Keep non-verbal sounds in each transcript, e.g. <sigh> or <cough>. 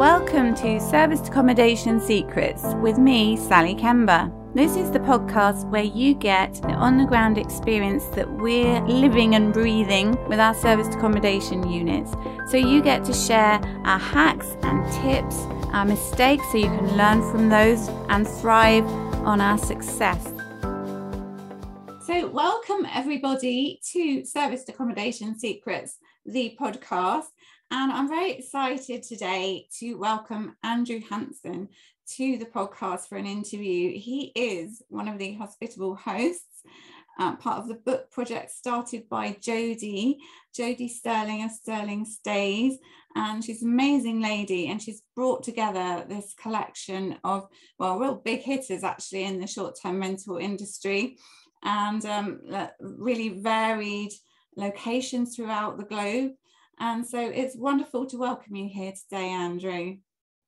Welcome to Serviced Accommodation Secrets with me, Sally Kemba. This is the podcast where you get the on the ground experience that we're living and breathing with our serviced accommodation units. So you get to share our hacks and tips, our mistakes, so you can learn from those and thrive on our success. So, welcome everybody to Serviced Accommodation Secrets, the podcast. And I'm very excited today to welcome Andrew Hanson to the podcast for an interview. He is one of the hospitable hosts, uh, part of the book project started by Jodie, Jodie Sterling of Sterling Stays. And she's an amazing lady, and she's brought together this collection of, well, real big hitters actually in the short term rental industry and um, really varied locations throughout the globe. And so it's wonderful to welcome you here today, Andrew.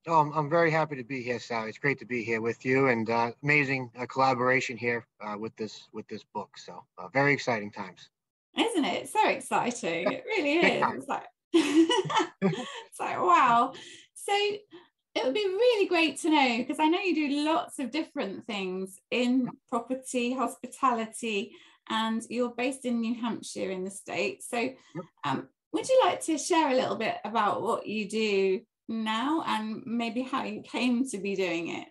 Oh, I'm, I'm very happy to be here, Sally. It's great to be here with you, and uh, amazing uh, collaboration here uh, with this with this book. So uh, very exciting times, isn't it? So exciting! It really <laughs> is. It's like, <laughs> it's like wow. So it would be really great to know because I know you do lots of different things in property, hospitality, and you're based in New Hampshire in the state. So, um, would you like to share a little bit about what you do now and maybe how you came to be doing it?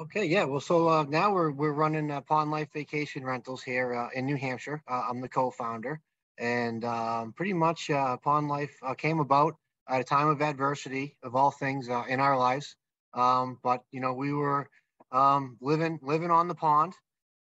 Okay, yeah. Well, so uh, now we're we're running uh, Pond Life Vacation Rentals here uh, in New Hampshire. Uh, I'm the co-founder, and um, pretty much uh, Pond Life uh, came about at a time of adversity of all things in our lives. Um, but you know, we were um, living living on the pond,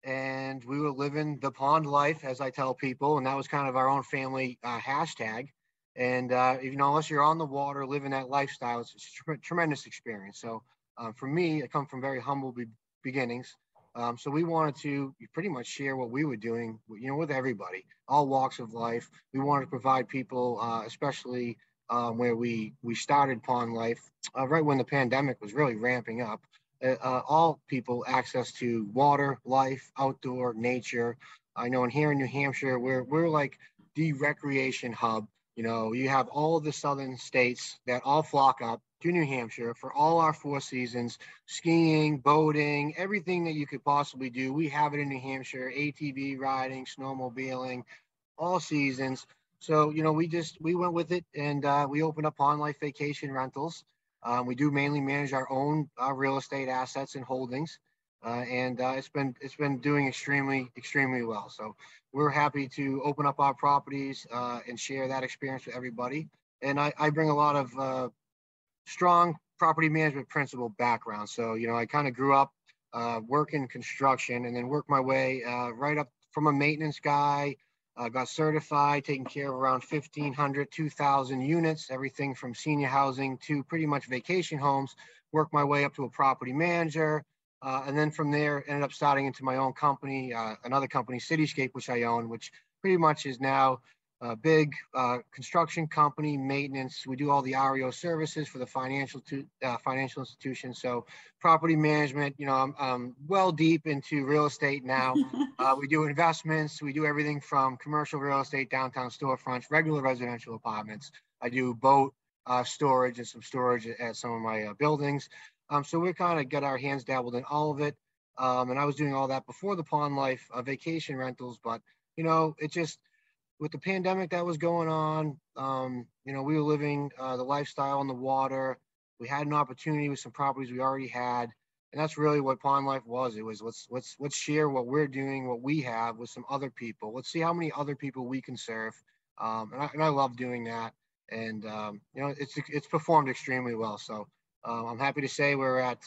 and we were living the pond life, as I tell people, and that was kind of our own family hashtag. And uh, you know, unless you're on the water, living that lifestyle, it's a tremendous experience. So uh, for me, I come from very humble be- beginnings. Um, so we wanted to pretty much share what we were doing, you know, with everybody, all walks of life. We wanted to provide people, uh, especially um, where we we started Pond Life uh, right when the pandemic was really ramping up. Uh, uh, all people access to water, life, outdoor, nature. I know in here in New Hampshire, we're we're like the recreation hub. You know, you have all the southern states that all flock up to New Hampshire for all our four seasons skiing, boating, everything that you could possibly do. We have it in New Hampshire ATV riding, snowmobiling, all seasons. So, you know, we just, we went with it and uh, we opened up Pond Life Vacation Rentals. Um, we do mainly manage our own uh, real estate assets and holdings. Uh, and uh, it's been it's been doing extremely extremely well. So we're happy to open up our properties uh, and share that experience with everybody. And I, I bring a lot of uh, strong property management principle background. So you know I kind of grew up uh, working construction and then worked my way right up from a maintenance guy uh, got certified, taking care of around 1,500, 2,000 units, everything from senior housing to pretty much vacation homes. Worked my way up to a property manager. Uh, and then from there, ended up starting into my own company, uh, another company, Cityscape, which I own, which pretty much is now a big uh, construction company, maintenance. We do all the REO services for the financial to, uh, financial institutions. So property management, you know, I'm, I'm well deep into real estate now. <laughs> uh, we do investments. We do everything from commercial real estate, downtown storefronts, regular residential apartments. I do boat uh, storage and some storage at some of my uh, buildings. Um, so we kind of got our hands dabbled in all of it. Um, and I was doing all that before the Pond Life uh, vacation rentals, but you know, it just with the pandemic that was going on, um, you know, we were living uh, the lifestyle on the water. We had an opportunity with some properties we already had, and that's really what Pond Life was. It was let's let's let's share what we're doing, what we have with some other people. Let's see how many other people we can serve, um, and, I, and I love doing that. And um, you know, it's it's performed extremely well. So uh, I'm happy to say we're at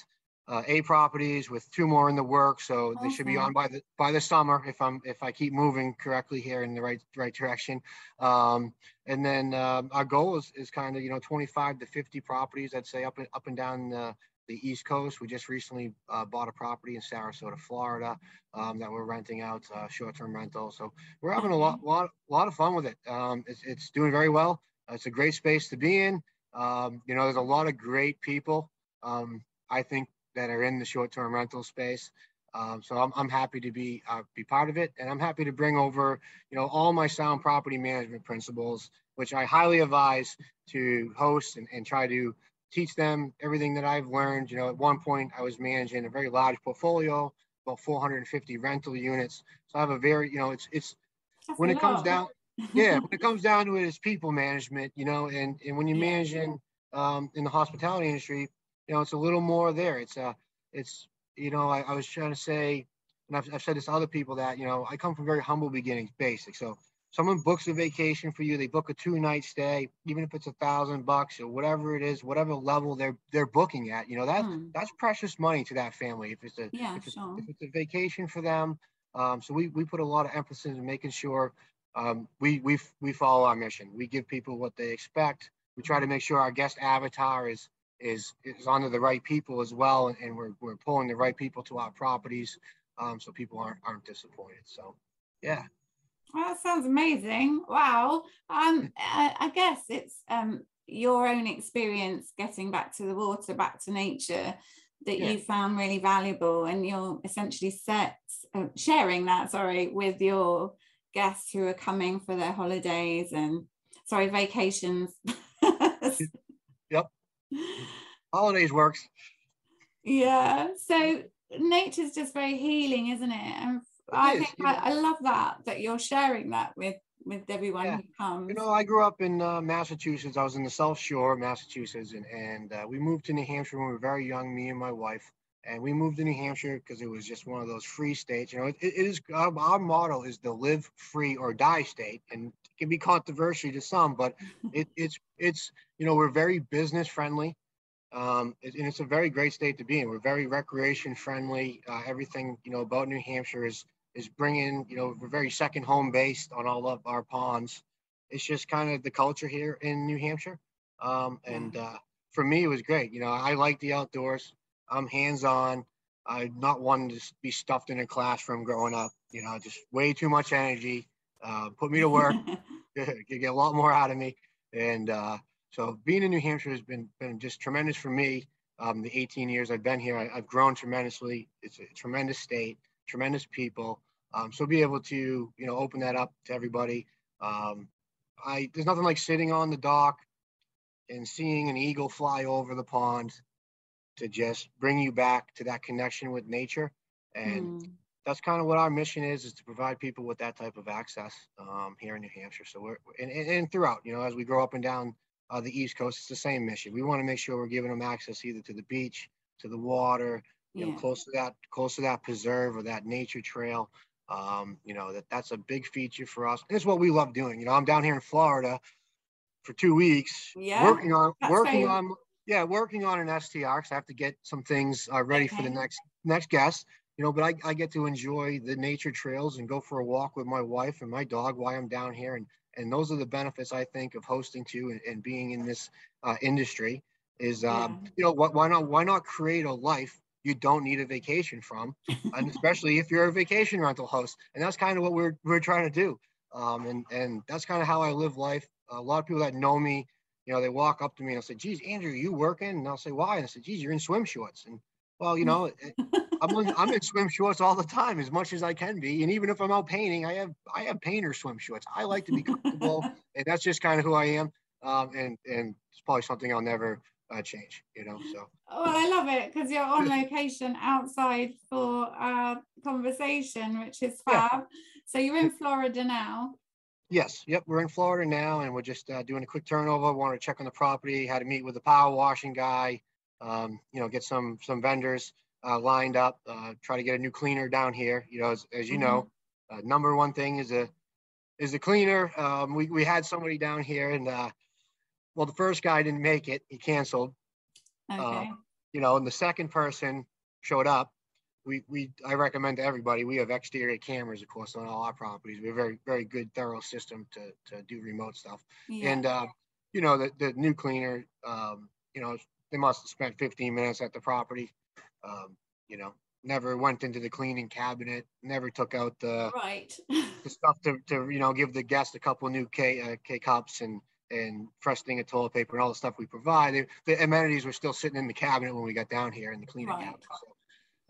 uh, A properties with two more in the work. So they should be on by the by the summer if I'm if I keep moving correctly here in the right right direction. Um, and then um, our goal is, is kind of you know 25 to 50 properties. I'd say up and up and down the, the East Coast. We just recently uh, bought a property in Sarasota, Florida, um, that we're renting out uh, short-term rental. So we're having a lot lot lot of fun with it. Um, it's it's doing very well. It's a great space to be in. Um, you know, there's a lot of great people. Um, I think that are in the short-term rental space. Um, so I'm, I'm happy to be uh, be part of it, and I'm happy to bring over, you know, all my sound property management principles, which I highly advise to host and, and try to teach them everything that I've learned. You know, at one point I was managing a very large portfolio, about 450 rental units. So I have a very, you know, it's it's That's when it comes down, yeah, <laughs> when it comes down to it, it's people management, you know, and and when you're Yeah. managing um, in the hospitality industry, you know, it's a little more there. It's uh, it's you know, I, I was trying to say, and I've, I've said this to other people that you know, I come from very humble beginnings, basic. So someone books a vacation for you, they book a two night stay, even if it's a thousand bucks or whatever it is, whatever level they're they're booking at, you know, that Hmm. that's precious money to that family. If it's a Yeah, if it's, sure. if it's a vacation for them, um, so we we put a lot of emphasis in making sure um, we we we follow our mission. We give people what they expect. We try to make sure our guest avatar is is is onto the right people as well, and, and we're we're pulling the right people to our properties, um, so people aren't aren't disappointed. So, yeah. Well, that sounds amazing. Wow. Um, I, I guess it's um your own experience getting back to the water, back to nature, that Yeah. you found really valuable, and you're essentially set uh, sharing that. Sorry, with your guests who are coming for their holidays and sorry vacations. <laughs> Yep. Holidays works. Yeah. So nature's just very healing, isn't it? And I is, think I. I love that that you're sharing that with with everyone Yeah. who comes. You know, I grew up in uh, Massachusetts. I was in the South Shore of Massachusetts, and, and uh, we moved to New Hampshire when we were very young, me and my wife. And we moved to New Hampshire because it was just one of those free states. You know, it, it is our, our motto is the live free or die state, and it can be controversial to some, but <laughs> it, it's it's you know we're very business friendly, um, it- and it's a very great state to be in. We're very recreation friendly. Uh, everything you know about New Hampshire is is bringing you know we're very second home based on all of our ponds. It's just kind of the culture here in New Hampshire, um, and uh, for me it was great. You know, I like the outdoors. I'm hands on. I'm not wanting to be stuffed in a classroom growing up. You know, just way too much energy. Uh, put me to work. <laughs> <laughs> you get a lot more out of me. And uh, so being in New Hampshire has been been just tremendous for me. Um, the 18 years I've been here, I, I've grown tremendously. It's a tremendous state, tremendous people. Um, so be able to you know open that up to everybody. Um, I there's nothing like sitting on the dock and seeing an eagle fly over the pond to just bring you back to that connection with nature. And Mm. that's kind of what our mission is is to provide people with that type of access um, here in new hampshire. So we're and, and, throughout you know as we grow up and down uh, the east coast it's the same mission. We want to make sure we're giving them access either to the beach to the water you know close to that close to that preserve or that nature trail. Um, you know that that's a big feature for us. And it's what we love doing. You know i'm down here in florida for two weeks Yeah, working on that's working on yeah working on an str because i have to get some things uh, ready for the next next guest you know but I, I get to enjoy the nature trails and go for a walk with my wife and my dog while i'm down here and and those are the benefits i think of hosting too and, and being in this uh, industry is um, Yeah. you know what why not why not create a life you don't need a vacation from and <laughs> especially if you're a vacation rental host and that's kind of what we're we're trying to do um, and and that's kind of how i live life a lot of people that know me you know they walk up to me and I'll say geez andrew you working and i'll say why and i say geez you're in swim shorts and well you know I'm in, I'm in swim shorts all the time as much as I can be. And even if I'm out painting, I have I have painter swim shorts. I like to be comfortable, <laughs> and that's just kind of who I am. Um, and and it's probably something I'll never uh, change. You know, so Well, I love it because you're on location outside for our conversation, which is Yeah. fab. So you're in Florida now. Yes, yep, we're in Florida now, and we're just uh, doing a quick turnover. Want to check on the property, had to meet with the power washing guy. Um, you know, get some some vendors uh, lined up. Uh, try to get a new cleaner down here. You know, as, as you know, uh, number one thing is a is the cleaner. Um, we we had somebody down here, and uh, well, the first guy didn't make it. He canceled. Okay. You know, and the second person showed up. We we I recommend to everybody. We have exterior cameras, of course, on all our properties. We have a very very good thorough system to to do remote stuff. yeah. And uh, you know, the the new cleaner, um, you know, they must have spent 15 minutes at the property. Um, you know, never went into the cleaning cabinet, never took out the right. the stuff to, to you know give the guest a couple new K uh, K cups and and fresh thing of toilet paper and all the stuff we provide. The, the amenities were still sitting in the cabinet when we got down here in the cleaning Right. cabinet. So,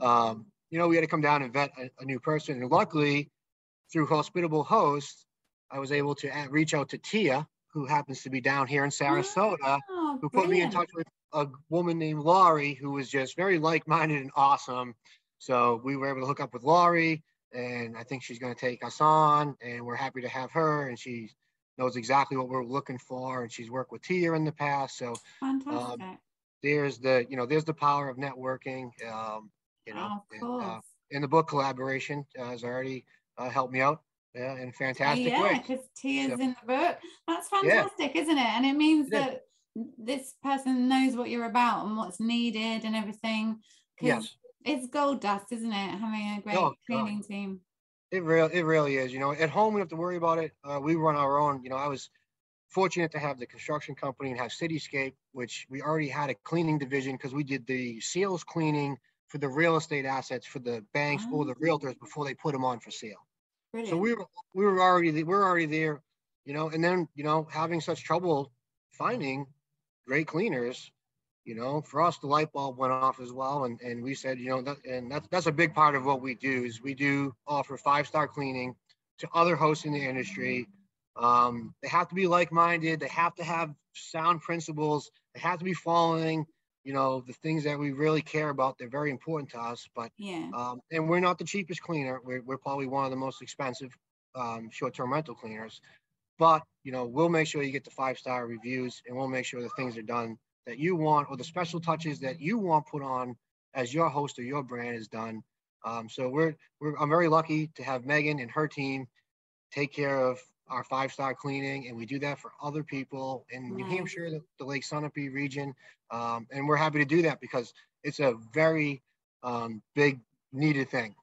um, you know, we had to come down and vet a, a new person, and luckily, through hospitable host, I was able to a- reach out to Tia, who happens to be down here in Sarasota, Oh, who put me in touch with a woman named Laurie who was just very like-minded and awesome. So we were able to hook up with Laurie, and I think she's going to take us on, and we're happy to have her. And she knows exactly what we're looking for, and she's worked with Tia in the past. So Um, there's the you know there's the power of networking. Um, you know, oh, and, uh, in the book collaboration uh, has already uh, helped me out yeah, in fantastic yeah, way. Yeah, because Tia's so, in the book. That's fantastic, yeah. isn't it? And it means it that is. this person knows what you're about and what's needed and everything. Yes. It's gold dust, isn't it? Having a great oh, cleaning team. It really, it really is. You know, at home we have to worry about it. Uh, we run our own. You know, I was fortunate to have the construction company and have Cityscape, which we already had a cleaning division because we did the seals cleaning for the real estate assets for the banks oh. or the oh. realtors before they put them on for sale. Brilliant. So we were we were already we we're already there, you know, and then you know having such trouble finding great cleaners, you know, for us the light bulb went off as well, and and we said, you know, that, and that's that's a big part of what we do is we do offer five star cleaning to other hosts in the industry. Um, they have to be like minded. They have to have sound principles. They have to be following you know the things that we really care about they're very important to us but yeah. um, and we're not the cheapest cleaner. We're, we're probably one of the most expensive um, short-term rental cleaners. But you know we'll make sure you get the five star reviews and we'll make sure the things are done that you want or the special touches that you want put on as your host or your brand is done. Um, so we're, we're i'm very lucky to have megan and her team take care of our five star cleaning, and we do that for other people in nice. New Hampshire, the, the, Lake Sunapee region. Um, and we're happy to do that because it's a very um, big needed thing.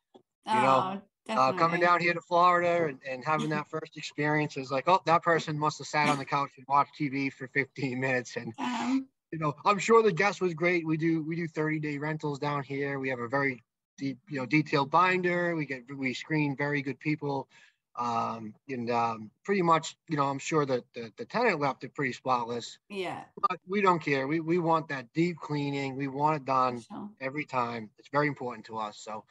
You know, oh, uh, coming down here to Florida and, and having that first experience is like, oh, that person must have sat on the couch and watched TV for 15 minutes. And, <laughs> um, you know, I'm sure the guest was great. We do, we do 30 day rentals down here. We have a very deep, you know, detailed binder. We get, we screen very good people. Um, and um, pretty much, you know, I'm sure that the, the tenant left it pretty spotless. Yeah. But we don't care. We, we want that deep cleaning. We want it done sure. every time. It's very important to us. So,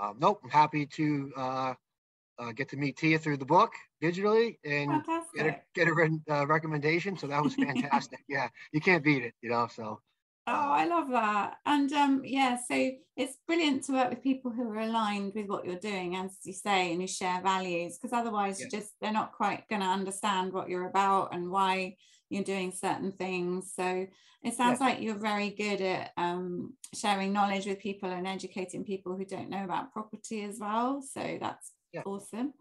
um, nope, I'm happy to uh, uh, get to meet Tia through the book digitally and fantastic. get a, get a re- uh, recommendation. So that was <laughs> fantastic. yeah, you can't beat it, you know. So Oh, I love that. And um, yeah, so it's brilliant to work with people who are aligned with what you're doing, as you say, and you share values, because otherwise, yeah. just they're not quite going to understand what you're about and why you're doing certain things. So it sounds yeah. like you're very good at um, sharing knowledge with people and educating people who don't know about property as well. So that's yeah. awesome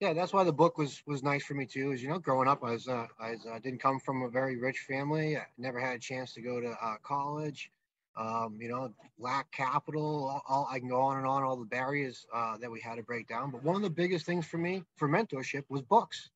yeah, that's why the book was was nice for me too. Is you know, growing up, I was uh, I was, uh, didn't come from a very rich family. I never had a chance to go to uh, college. Um, you know, lack capital. All, all, I can go on and on. All the barriers uh, that we had to break down. But one of the biggest things for me for mentorship was books.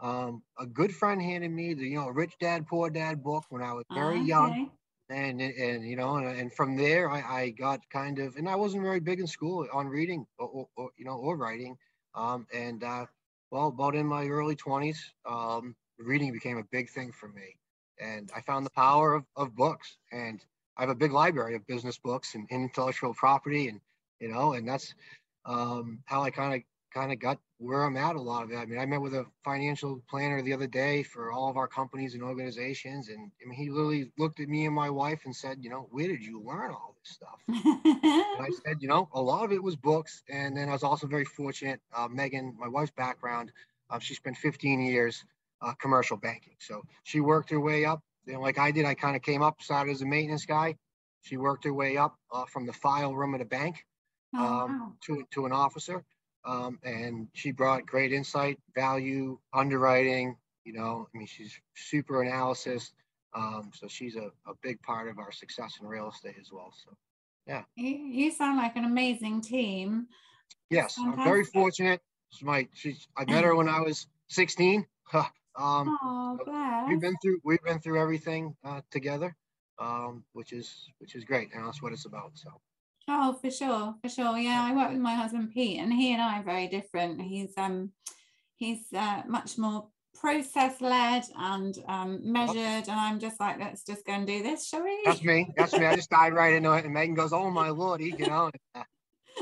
Um, a good friend handed me the you know Rich Dad Poor Dad book when I was very okay. young. And, and you know and, and from there I, I got kind of and I wasn't very big in school on reading or, or, or you know or writing um, and uh, well, about in my early 20s, um, reading became a big thing for me. And I found the power of, of books. And I have a big library of business books and intellectual property, and you know, and that's um, how I kind of kind of got where I'm at a lot of it. I mean, I met with a financial planner the other day for all of our companies and organizations. And I mean, he literally looked at me and my wife and said, you know, where did you learn all this stuff? <laughs> and I said, you know, a lot of it was books. And then I was also very fortunate. Uh, Megan, my wife's background, uh, she spent 15 years uh, commercial banking. So she worked her way up. You know, like I did, I kind of came up, started as a maintenance guy. She worked her way up uh, from the file room at a bank oh, um, wow. to, to an officer um, and she brought great insight, value, underwriting. You know, I mean, she's super analysis. Um, so she's a, a big part of our success in real estate as well. So, yeah. You, sound like an amazing team. Yes, I'm very fortunate. She's my, she's, I met her when I was 16. <laughs> um, oh, we've been through, we've been through everything uh, together, um, which is, which is great. And that's what it's about. So. Oh, for sure, for sure. Yeah, I work with my husband Pete, and he and I are very different. He's um, he's uh, much more process led and um, measured, and I'm just like, let's just go and do this, shall we? That's me. That's me. I just dive right into it, and Megan goes, "Oh my lordy," you know.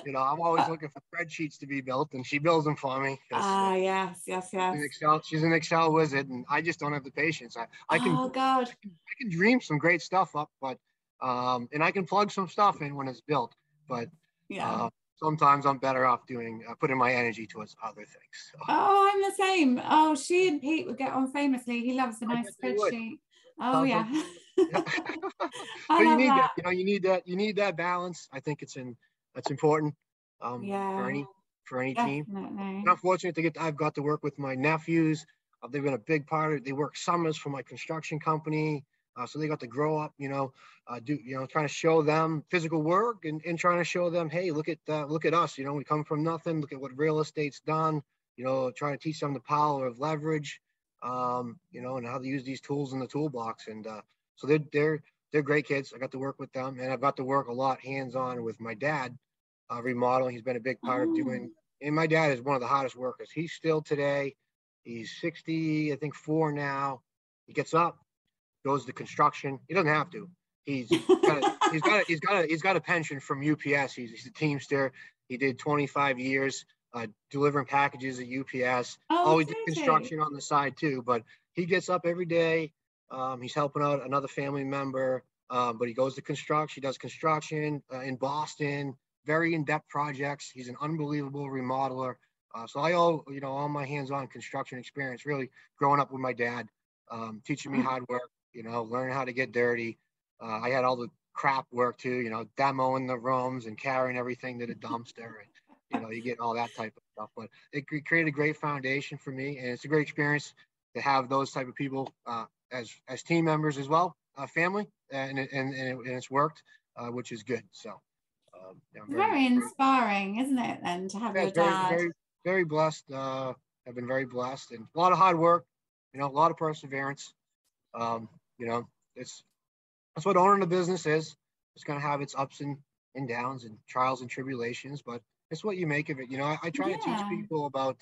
you know, I'm always looking for spreadsheets to be built, and she builds them for me. Ah, uh, yes, yes, yes. She's an Excel, she's an Excel wizard, and I just don't have the patience. I, I can. Oh God. I can, I can dream some great stuff up, but um, and I can plug some stuff in when it's built, but yeah. Uh, sometimes I'm better off doing uh, putting my energy towards other things. So. Oh, I'm the same. Oh, she and Pete would get on famously. He loves a nice spreadsheet. Oh yeah. yeah. <laughs> <laughs> but you need that. that. You know, you need that. You need that balance. I think it's in. That's important. Um, yeah. For any for any Definitely. team. And I'm fortunate to get. I've got to work with my nephews. Uh, they've been a big part of. They work summers for my construction company. Uh, so they got to grow up, you know, uh, do you know, trying to show them physical work and, and trying to show them, hey, look at uh, look at us, you know, we come from nothing. Look at what real estate's done. You know, trying to teach them the power of leverage, um, you know, and how to use these tools in the toolbox. And uh, so they're they're they're great kids. I got to work with them, and I've got to work a lot hands on with my dad, uh, remodeling. He's been a big part of doing. Oh. And my dad is one of the hottest workers. He's still today. He's 60, I think, four now. He gets up, goes to construction. He doesn't have to. He's <laughs> got a, he's got a, he's got a, he's got a pension from UPS. He's, he's a Teamster. He did 25 years uh, delivering packages at UPS. Oh, Always did construction on the side too, but he gets up every day. Um, he's helping out another family member, um, but he goes to construction. He does construction uh, in Boston. Very in-depth projects. He's an unbelievable remodeler. Uh, so I all you know all my hands-on construction experience really growing up with my dad, um, teaching me mm. hard work, you know, learn how to get dirty. Uh, I had all the crap work too, you know, demoing the rooms and carrying everything to the dumpster. And, you know, you get all that type of stuff. But it created a great foundation for me. And it's a great experience to have those type of people uh, as, as team members as well, uh, family. And, and, and, it, and it's worked, uh, which is good. So, um, very, very, inspiring, isn't it? Then to have yeah, your dad. Very, very, very blessed. Uh, I've been very blessed and a lot of hard work, you know, a lot of perseverance. Um, you know, it's that's what owning a business is. It's going to have its ups and, and downs and trials and tribulations, but it's what you make of it. You know, I, I try yeah. to teach people about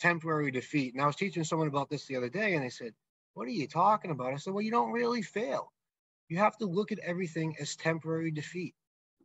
temporary defeat. And I was teaching someone about this the other day, and they said, What are you talking about? I said, Well, you don't really fail. You have to look at everything as temporary defeat.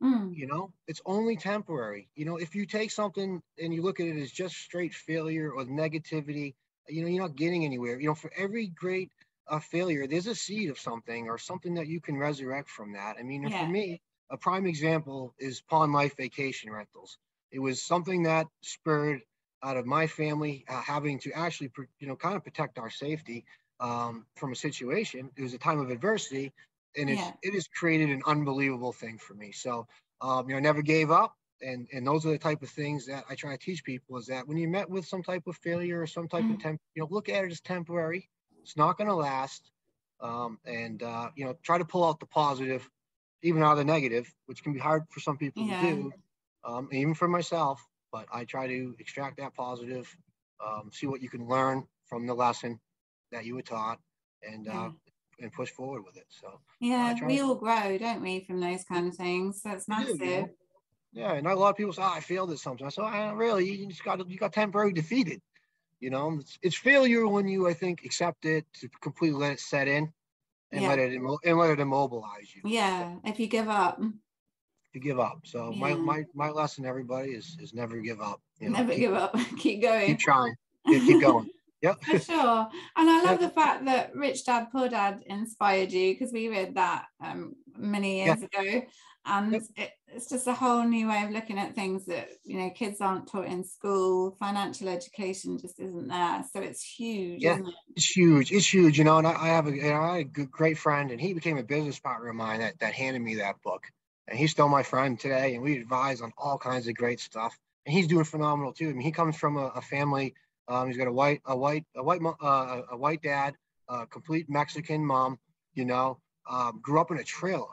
Mm. You know, it's only temporary. You know, if you take something and you look at it as just straight failure or negativity, you know, you're not getting anywhere. You know, for every great a failure, there's a seed of something or something that you can resurrect from that. I mean, yeah. for me, a prime example is Pond Life Vacation Rentals. It was something that spurred out of my family uh, having to actually, you know, kind of protect our safety um, from a situation. It was a time of adversity, and it's, yeah. it has created an unbelievable thing for me. So, um, you know, I never gave up. And, and those are the type of things that I try to teach people is that when you met with some type of failure or some type mm-hmm. of temp, you know, look at it as temporary it's not going to last. Um, and, uh, you know, try to pull out the positive, even out of the negative, which can be hard for some people yeah. to do, um, even for myself. But I try to extract that positive, um, see what you can learn from the lesson that you were taught, and uh, yeah. and push forward with it. So yeah, we to... all grow, don't we, from those kind of things? That's massive. Yeah, yeah, and a lot of people say, oh, "I failed at something." I said, "I don't really. You just got you got temporarily defeated." You know, it's, it's failure when you, I think, accept it to completely let it set in and yeah. let it and let it immobilize you. Yeah, if you give up. You give up. So yeah. my, my my lesson, everybody, is is never give up. You know, never keep, give up. <laughs> keep going. Keep trying. Yeah, keep going. <laughs> Yep. For sure. And I love the fact that Rich Dad Poor Dad inspired you because we read that um, many years yeah. ago and it, it's just a whole new way of looking at things that you know kids aren't taught in school. Financial education just isn't there. So it's huge yeah it? it's huge. It's huge. You know and i, I have a, you know, I had a good, great friend and he became a business partner of mine that, that handed me that book. And he's still my friend today and we advise on all kinds of great stuff. And he's doing phenomenal too. I mean he comes from a, a family um, he's got a white a white a white uh, a white dad a complete mexican mom you know um, grew up in a trailer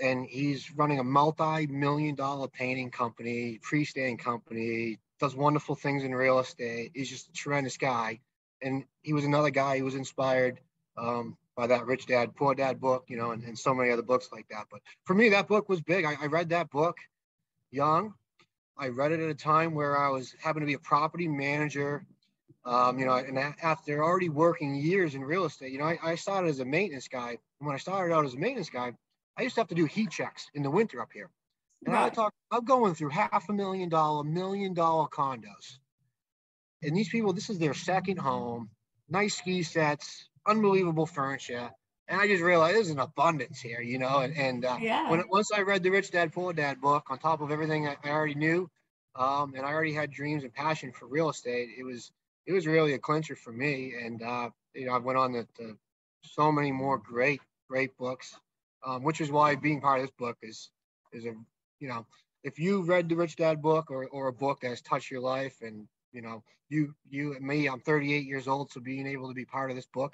and he's running a multi-million dollar painting company, freestanding company, does wonderful things in real estate. He's just a tremendous guy. And he was another guy who was inspired um, by that Rich Dad, Poor Dad book, you know, and, and, so many other books like that. But for me, that book was big. I, I read that book young. I read it at a time where I was having to be a property manager, um, you know, and after already working years in real estate, you know, I, I started as a maintenance guy. And when I started out as a maintenance guy, I used to have to do heat checks in the winter up here. And right. I talk, I'm going through half a million dollar, million dollar condos. And these people, this is their second home, nice ski sets, unbelievable furniture. And I just realized there's an abundance here, you know. And, and uh, yeah. when once I read the Rich Dad Poor Dad book, on top of everything I, I already knew, um, and I already had dreams and passion for real estate, it was it was really a clincher for me. And uh, you know, I went on to, to so many more great great books, um, which is why being part of this book is is a you know if you read the Rich Dad book or or a book that has touched your life and you know you you and me, I'm 38 years old, so being able to be part of this book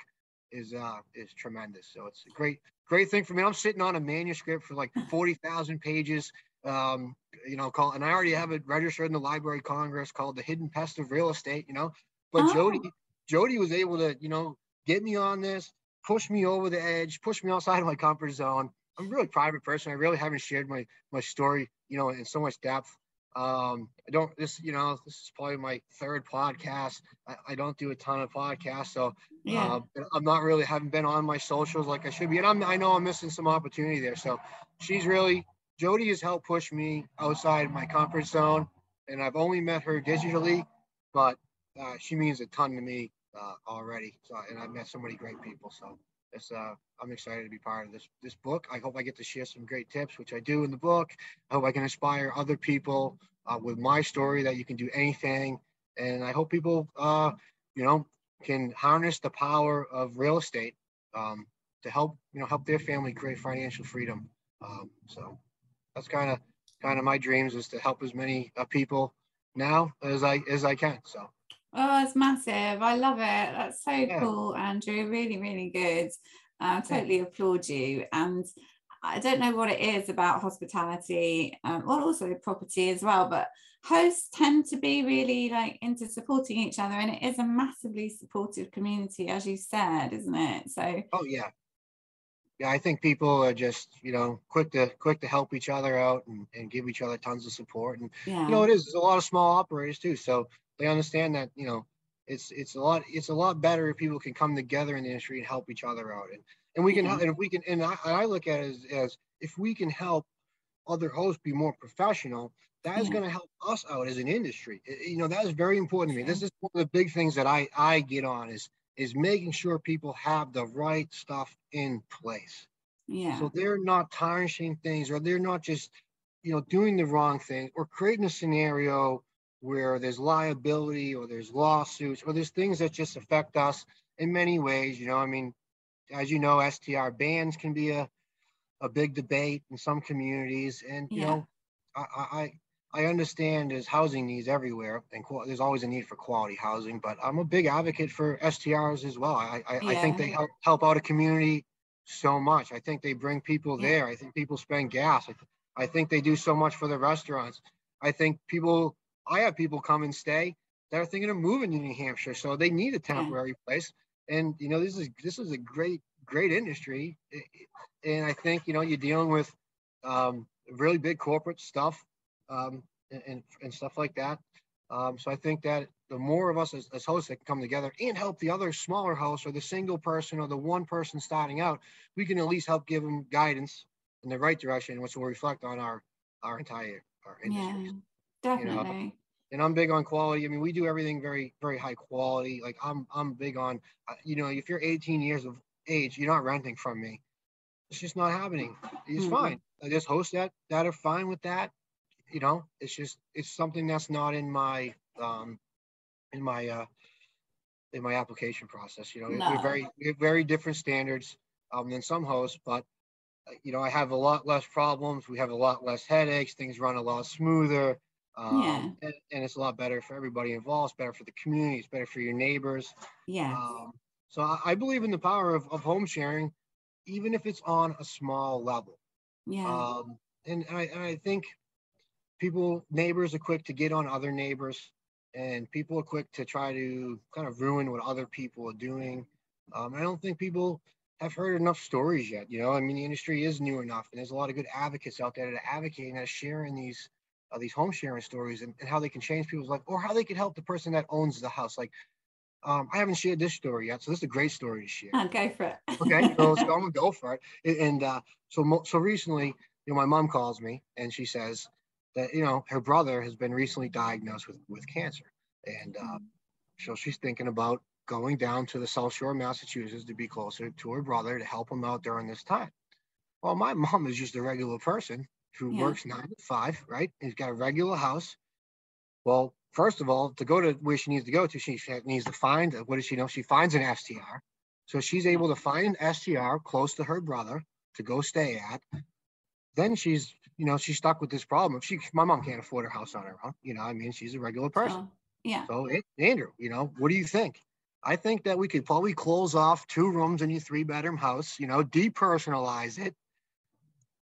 is uh is tremendous. So it's a great great thing for me. I'm sitting on a manuscript for like 40,000 pages. Um, you know, called and I already have it registered in the Library of Congress called The Hidden Pest of Real Estate, you know. But oh. Jody Jody was able to, you know, get me on this, push me over the edge, push me outside of my comfort zone. I'm a really private person. I really haven't shared my my story, you know, in so much depth. Um, I don't this, you know, this is probably my third podcast. I, I don't do a ton of podcasts, so yeah. Uh, I'm not really haven't been on my socials like I should be, and I'm I know I'm missing some opportunity there. So she's really Jody has helped push me outside my comfort zone, and I've only met her digitally, but uh, she means a ton to me uh, already. So, and I've met so many great people. So, it's uh, I'm excited to be part of this this book. I hope I get to share some great tips, which I do in the book. I hope I can inspire other people uh, with my story that you can do anything, and I hope people, uh, you know, can harness the power of real estate um, to help you know help their family create financial freedom. Um, so that's kind of kind of my dreams is to help as many uh, people now as I as I can. So. Oh, it's massive. I love it. That's so yeah. cool, Andrew. Really, really good. I totally yeah. applaud you. And I don't know what it is about hospitality, um, well, also property as well, but hosts tend to be really like into supporting each other. And it is a massively supportive community, as you said, isn't it? So, oh, yeah. Yeah, I think people are just, you know, quick to quick to help each other out and, and give each other tons of support. And yeah. you know, it is. There's a lot of small operators too. So they understand that you know it's it's a lot it's a lot better if people can come together in the industry and help each other out. And and we can mm-hmm. and if we can and I, I look at it as, as if we can help other hosts be more professional that is going to help us out as an industry. You know that is very important to me. This is one of the big things that i i get on is is making sure people have the right stuff in place. Yeah. So they're not tarnishing things or they're not just you know doing the wrong thing or creating a scenario where there's liability or there's lawsuits or there's things that just affect us in many ways. You know, I mean, as you know, STR bans can be a, a big debate in some communities. And, you know, I, I, I understand there's housing needs everywhere and there's always a need for quality housing, but I'm a big advocate for STRs as well. I, I, yeah. I think they help, help out a community so much. I think they bring people yeah. there. I think people spend gas. I, th- I think they do so much for the restaurants. I think people I have people come and stay that are thinking of moving to New Hampshire, so they need a temporary place. And you know, this is this is a great great industry, and I think you know you're dealing with um, really big corporate stuff um, and, and stuff like that. Um, so I think that the more of us as, as, hosts that can come together and help the other smaller hosts or the single person or the one person starting out, we can at least help give them guidance in the right direction, which will reflect on our our entire our industry. Yeah. Definitely. You know? And I'm big on quality. I mean, we do everything very, very high quality. Like I'm, I'm big on, uh, you know, if you're 18 years of age, you're not renting from me. It's just not happening. It's mm-hmm. fine. I just hosts that that are fine with that. You know, it's just it's something that's not in my um in my uh in my application process. You know, no. we're very we have very different standards um than some hosts, but uh, you know, I have a lot less problems. We have a lot less headaches. Things run a lot smoother. Um, yeah. And, and, it's a lot better for everybody involved. It's better for the community. It's better for your neighbors. Yeah. Um, so I, I, believe in the power of, of home sharing, even if it's on a small level. Yeah. Um, and, I, and I think people, neighbors are quick to get on other neighbors and people are quick to try to kind of ruin what other people are doing. Um, I don't think people have heard enough stories yet. You know, I mean, the industry is new enough, and there's a lot of good advocates out there that are advocating, that are sharing these uh, these home sharing stories and, and how they can change people's life or how they can help the person that owns the house. Like, um, I haven't shared this story yet, so this is a great story to share. Oh, <laughs> go for it. okay, <laughs> so, so I'm gonna go for it. And uh, so so recently, you know, my mom calls me and she says that you know her brother has been recently diagnosed with with cancer, and uh, so she's thinking about going down to the South Shore, Massachusetts, to be closer to her brother to help him out during this time. Well, my mom is just a regular person who Yeah. works nine to five, right? He's got a regular house. Well, first of all, to go to where she needs to go to, she needs to find what does she know? She finds an STR. So she's able to find an STR close to her brother to go stay at. Then she's, you know, she's stuck with this problem. She, my mom can't afford a house on her own. You know, I mean, she's a regular person. Oh, yeah. So, Andrew, you know, what do you think? I think that we could probably close off two rooms in your three bedroom house, you know, depersonalize it,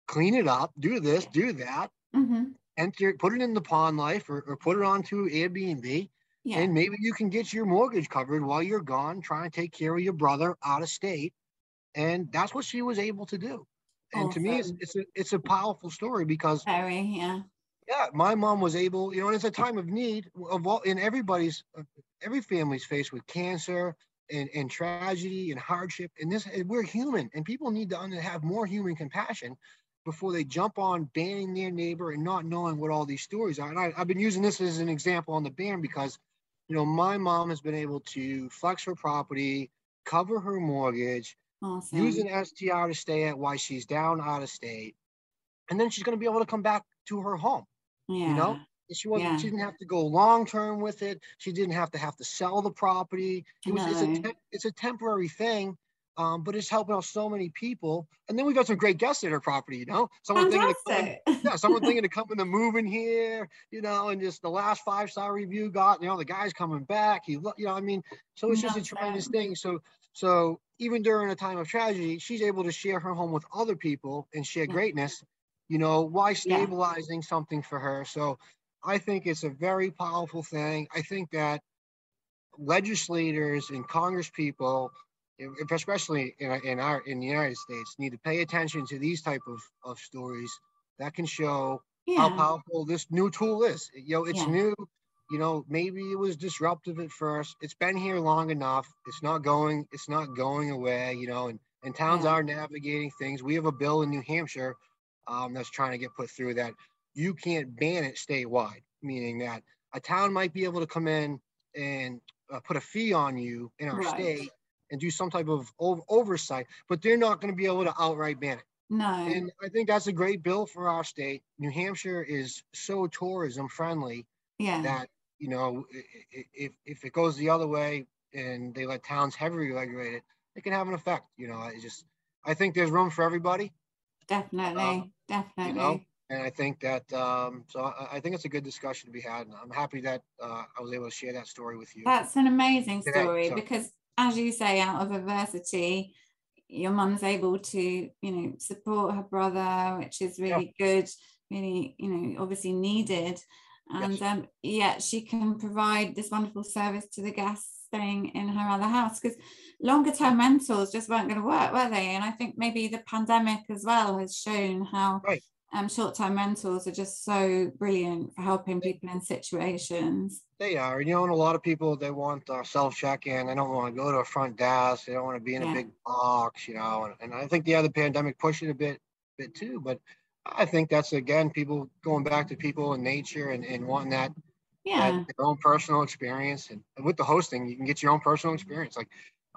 clean it up, do this, do that, hmm enter, put it in the Pond Life or, or put it onto Airbnb, Yeah. and maybe you can get your mortgage covered while you're gone, trying to take care of your brother out of state. And that's what she was able to do. And to me, it's, it's a it's a powerful story because Very. Yeah. yeah, my mom was able, you know, and it's a time of need of all in everybody's, uh, every family's faced with cancer and, and tragedy and hardship. And this, and we're human, and people need to have more human compassion before they jump on banning their neighbor and not knowing what all these stories are. And I, I've been using this as an example on the ban because, you know, my mom has been able to flex her property, cover her mortgage, Awesome. use an STR to stay at while she's down out of state, and then she's going to be able to come back to her home. yeah. you know, She wasn't. Yeah. She didn't have to go long term with it. She didn't have to have to sell the property. It was. It's a. Temp, it's a temporary thing, um, but it's helping out so many people. And then we've got some great guests at her property. You know, someone thinking to come, <laughs> yeah, someone thinking to come in the move in here. You know, and just the last five star review got. You know, the guy's coming back. He, you know, I mean, so it's just a tremendous thing. So, so even during a time of tragedy, she's able to share her home with other people and share Yeah. greatness. You know, why Yeah. stabilizing something for her? So, I think it's a very powerful thing. I think that legislators and Congress people, especially in, in our in the United States, need to pay attention to these type of, of stories that can show how powerful this new tool is. You know, it's Yeah. new. You know, maybe it was disruptive at first. It's been here long enough. It's not going. It's not going away. You know, and and towns Yeah. are navigating things. We have a bill in New Hampshire um, that's trying to get put through that you can't ban it statewide, meaning that a town might be able to come in and uh, put a fee on you in our Right. state and do some type of ov- oversight, but they're not going to be able to outright ban it. No. And I think that's a great bill for our state. New Hampshire is so tourism friendly yeah. that, you know, if, if it goes the other way and they let towns heavily regulate it, it can have an effect. You know, I just, I think there's room for everybody, definitely. definitely. uh, know, and I think that, um, so I, I think it's a good discussion to be had. And I'm happy that uh, I was able to share that story with you. That's an amazing Today, story so- because, as you say, out of adversity, your mum's able to, you know, support her brother, which is Yeah. really good, really, you know, obviously needed. And Yes. um, yet she can provide this wonderful service to the guests staying in her other house because longer term rentals just weren't going to work, were they? And I think maybe the pandemic as well has shown how Right. Um, short term rentals are just so brilliant for helping people in situations. They are, you know, and a lot of people they want uh, self check in. They don't want to go to a front desk. They don't want to be in Yeah. a big box, you know. And, and I think the other pandemic pushed it a bit, bit too. But I think that's again people going back to people and nature and, and wanting that, Yeah. that their own personal experience. And with the hosting, you can get your own personal experience. Like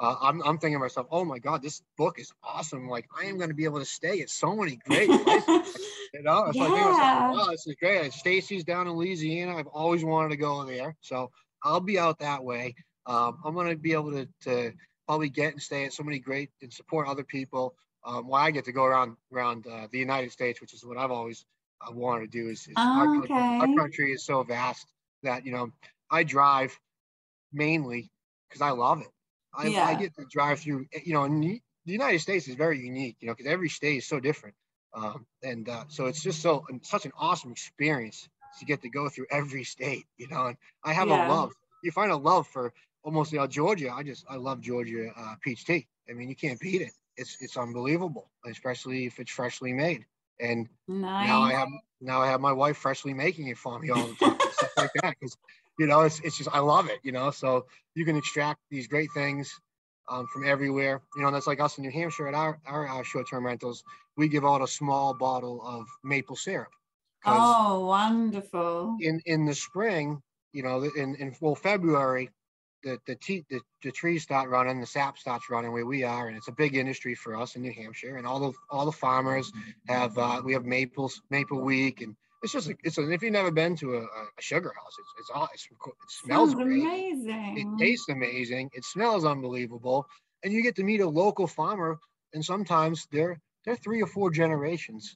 uh, I'm, I'm thinking to myself, oh my god, this book is awesome. Like I am going to be able to stay at so many great <laughs> places. You know, so I think myself, Yeah. wow, this is great. Stacy's down in Louisiana. I've always wanted to go there. So I'll be out that way. Um, I'm going to be able to, to probably get and stay at so many great and support other people. Um, while I get to go around around uh, the United States, which is what I've always uh, wanted to do. Is, is our, country, our country is so vast that you know I drive mainly because I love it. I, I Yeah. get to drive through. You know, and the United States is very unique. You know, because every state is so different. Um, and uh, so it's just so such an awesome experience to get to go through every state, you know. And I have Yeah. a love. You find a love for almost you know Georgia. I just I love Georgia uh, peach tea. I mean, you can't beat it. It's it's unbelievable, especially if it's freshly made. And now I have now I have my wife freshly making it for me all the time, and stuff like that. Because you know, it's it's just I love it. You know, so you can extract these great things um, from everywhere. You know, that's like us in New Hampshire at our, our, our short-term rentals. We give out a small bottle of maple syrup. Oh, wonderful! In in the spring, you know, in in well February, the the, tea, the the trees start running, the sap starts running where we are, and it's a big industry for us in New Hampshire. And all the all the farmers have uh, we have maples Maple Week, and it's just it's a, if you've never been to a, a sugar house, it's it's all it's, it smells Sounds great, amazing. it tastes amazing, it smells unbelievable, and you get to meet a local farmer, and sometimes they're they're three or four generations,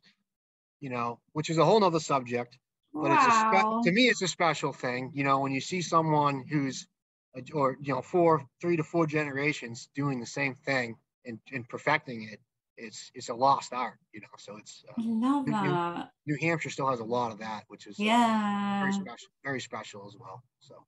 you know, which is a whole nother subject. But it's a wow. spe- to me, it's a special thing, you know, when you see someone who's, a- or you know, four, three to four generations doing the same thing and, and perfecting it. It's it's a lost art, you know. So it's uh, I love you- that. New Hampshire still has a lot of that, which is uh, Yeah. very special, very special as well. So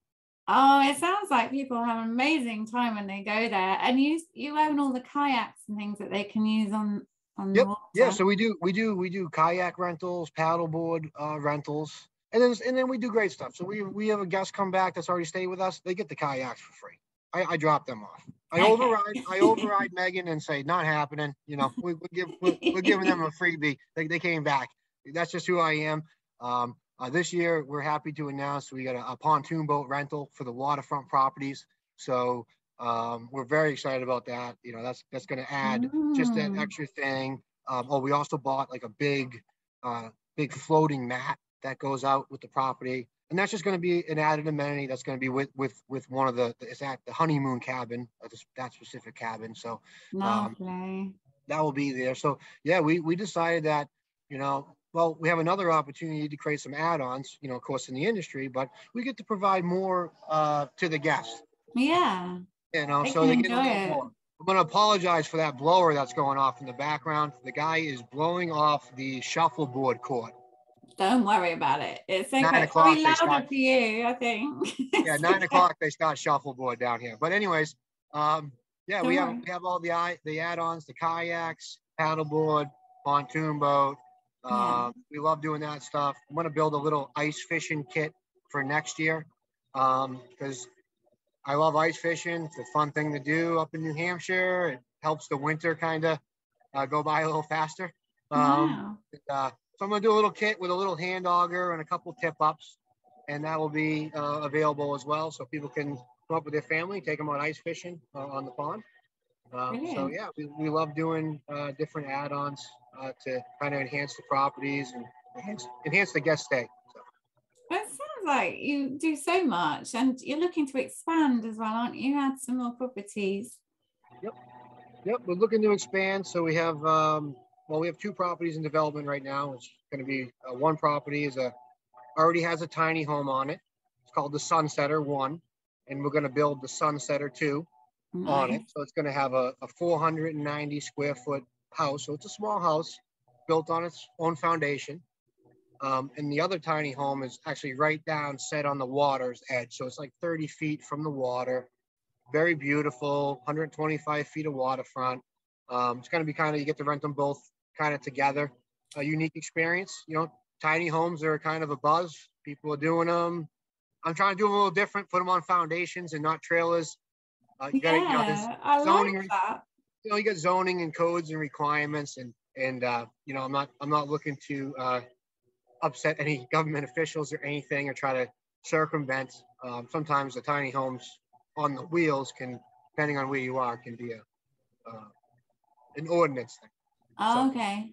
Oh, it sounds like people have an amazing time when they go there. And you you own all the kayaks and things that they can use on on the Yep, yeah, so we do we do we do kayak rentals, paddleboard uh, rentals, and then and then we do great stuff. So we we have a guest come back that's already stayed with us. They get the kayaks for free. I, I drop them off. I override I override Megan and say not happening. You know we we give we're, we're giving them a freebie. They they came back. That's just who I am. Um, uh, this year we're happy to announce we got a, a pontoon boat rental for the waterfront properties. So um, we're very excited about that. You know that's that's going to add just that Mm. extra thing. Um, oh, we also bought like a big, uh, big floating mat that goes out with the property, and that's just going to be an added amenity. That's going to be with with with one of the it's at the honeymoon cabin, that specific cabin. So um, Lovely. that will be there. So yeah, we we decided that you know. Well, we have another opportunity to create some add-ons, you know, of course, in the industry, but we get to provide more uh, to the guests, Yeah. you know, They so they get a enjoy little it. more. I'm going to apologize for that blower that's going off in the background. The guy is blowing off the shuffleboard cord. Don't worry about it. It's okay. Nine probably o'clock, they louder start- for you, I think. Yeah, <laughs> nine o'clock they start shuffleboard down here. But anyways, um, yeah, we have we have all the i- the add-ons, the kayaks, paddleboard, pontoon boat. Yeah. Um, we love doing that stuff. I'm gonna build a little ice fishing kit for next year um, because I love ice fishing. It's a fun thing to do up in New Hampshire. It helps the winter kind of uh, go by a little faster. Um, wow. uh, so I'm gonna do a little kit with a little hand auger and a couple tip ups, and that will be uh, available as well, so people can come up with their family, take them on ice fishing uh, on the pond. Um, so yeah, we, we love doing uh, different add-ons uh, to kind of enhance the properties and enhance, enhance the guest stay. So, Well, It sounds like you do so much and you're looking to expand as well, aren't you? Add some more properties. Yep, yep, we're looking to expand. So we have um, well, we have two properties in development right now. It's going to be uh, one property is a already has a tiny home on it. It's called the Sunsetter One, and we're going to build the Sunsetter Two. on it. So it's going to have a, a 490 square foot house. So it's a small house built on its own foundation. Um, and the other tiny home is actually right down set on the water's edge. So it's like 30 feet from the water. Very beautiful, 125 feet of waterfront. Um, it's going to be kind of, you get to rent them both kind of together. A unique experience. You know, tiny homes are kind of a buzz. People are doing them. I'm trying to do them a little different, put them on foundations and not trailers. Uh, you gotta, you know, Yeah, I zoning like that. you know, you got zoning and codes and requirements and, and, uh, you know, I'm not, I'm not looking to, uh, upset any <laughs> government officials or anything or try to circumvent. Um, sometimes the tiny homes on the wheels can, depending on where you are, can be a, uh, an ordinance thing. Oh, okay.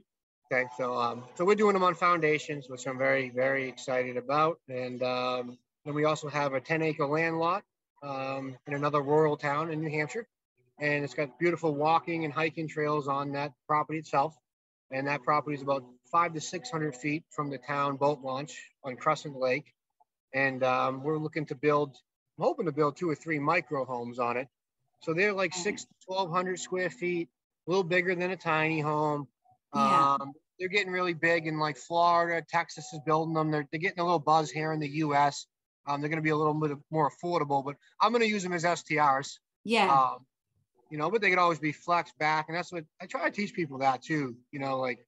Okay, so, um, so we're doing them on foundations, which I'm very, very excited about. And, um, then we also have a ten acre land lot, um, in another rural town in New Hampshire. And it's got beautiful walking and hiking trails on that property itself. And that property is about five to six hundred feet from the town boat launch on Crescent Lake. And, um, we're looking to build, I'm hoping to build two or three micro homes on it. So they're like Okay. six to twelve hundred square feet, a little bigger than a tiny home. Yeah. Um, they're getting really big in like Florida, Texas is building them. They're, they're getting a little buzz here in the US. Um, they're going to be a little bit more affordable, but I'm going to use them as STRs. Yeah. Um, you know, but they could always be flexed back. And that's what I try to teach people that too. You know, like,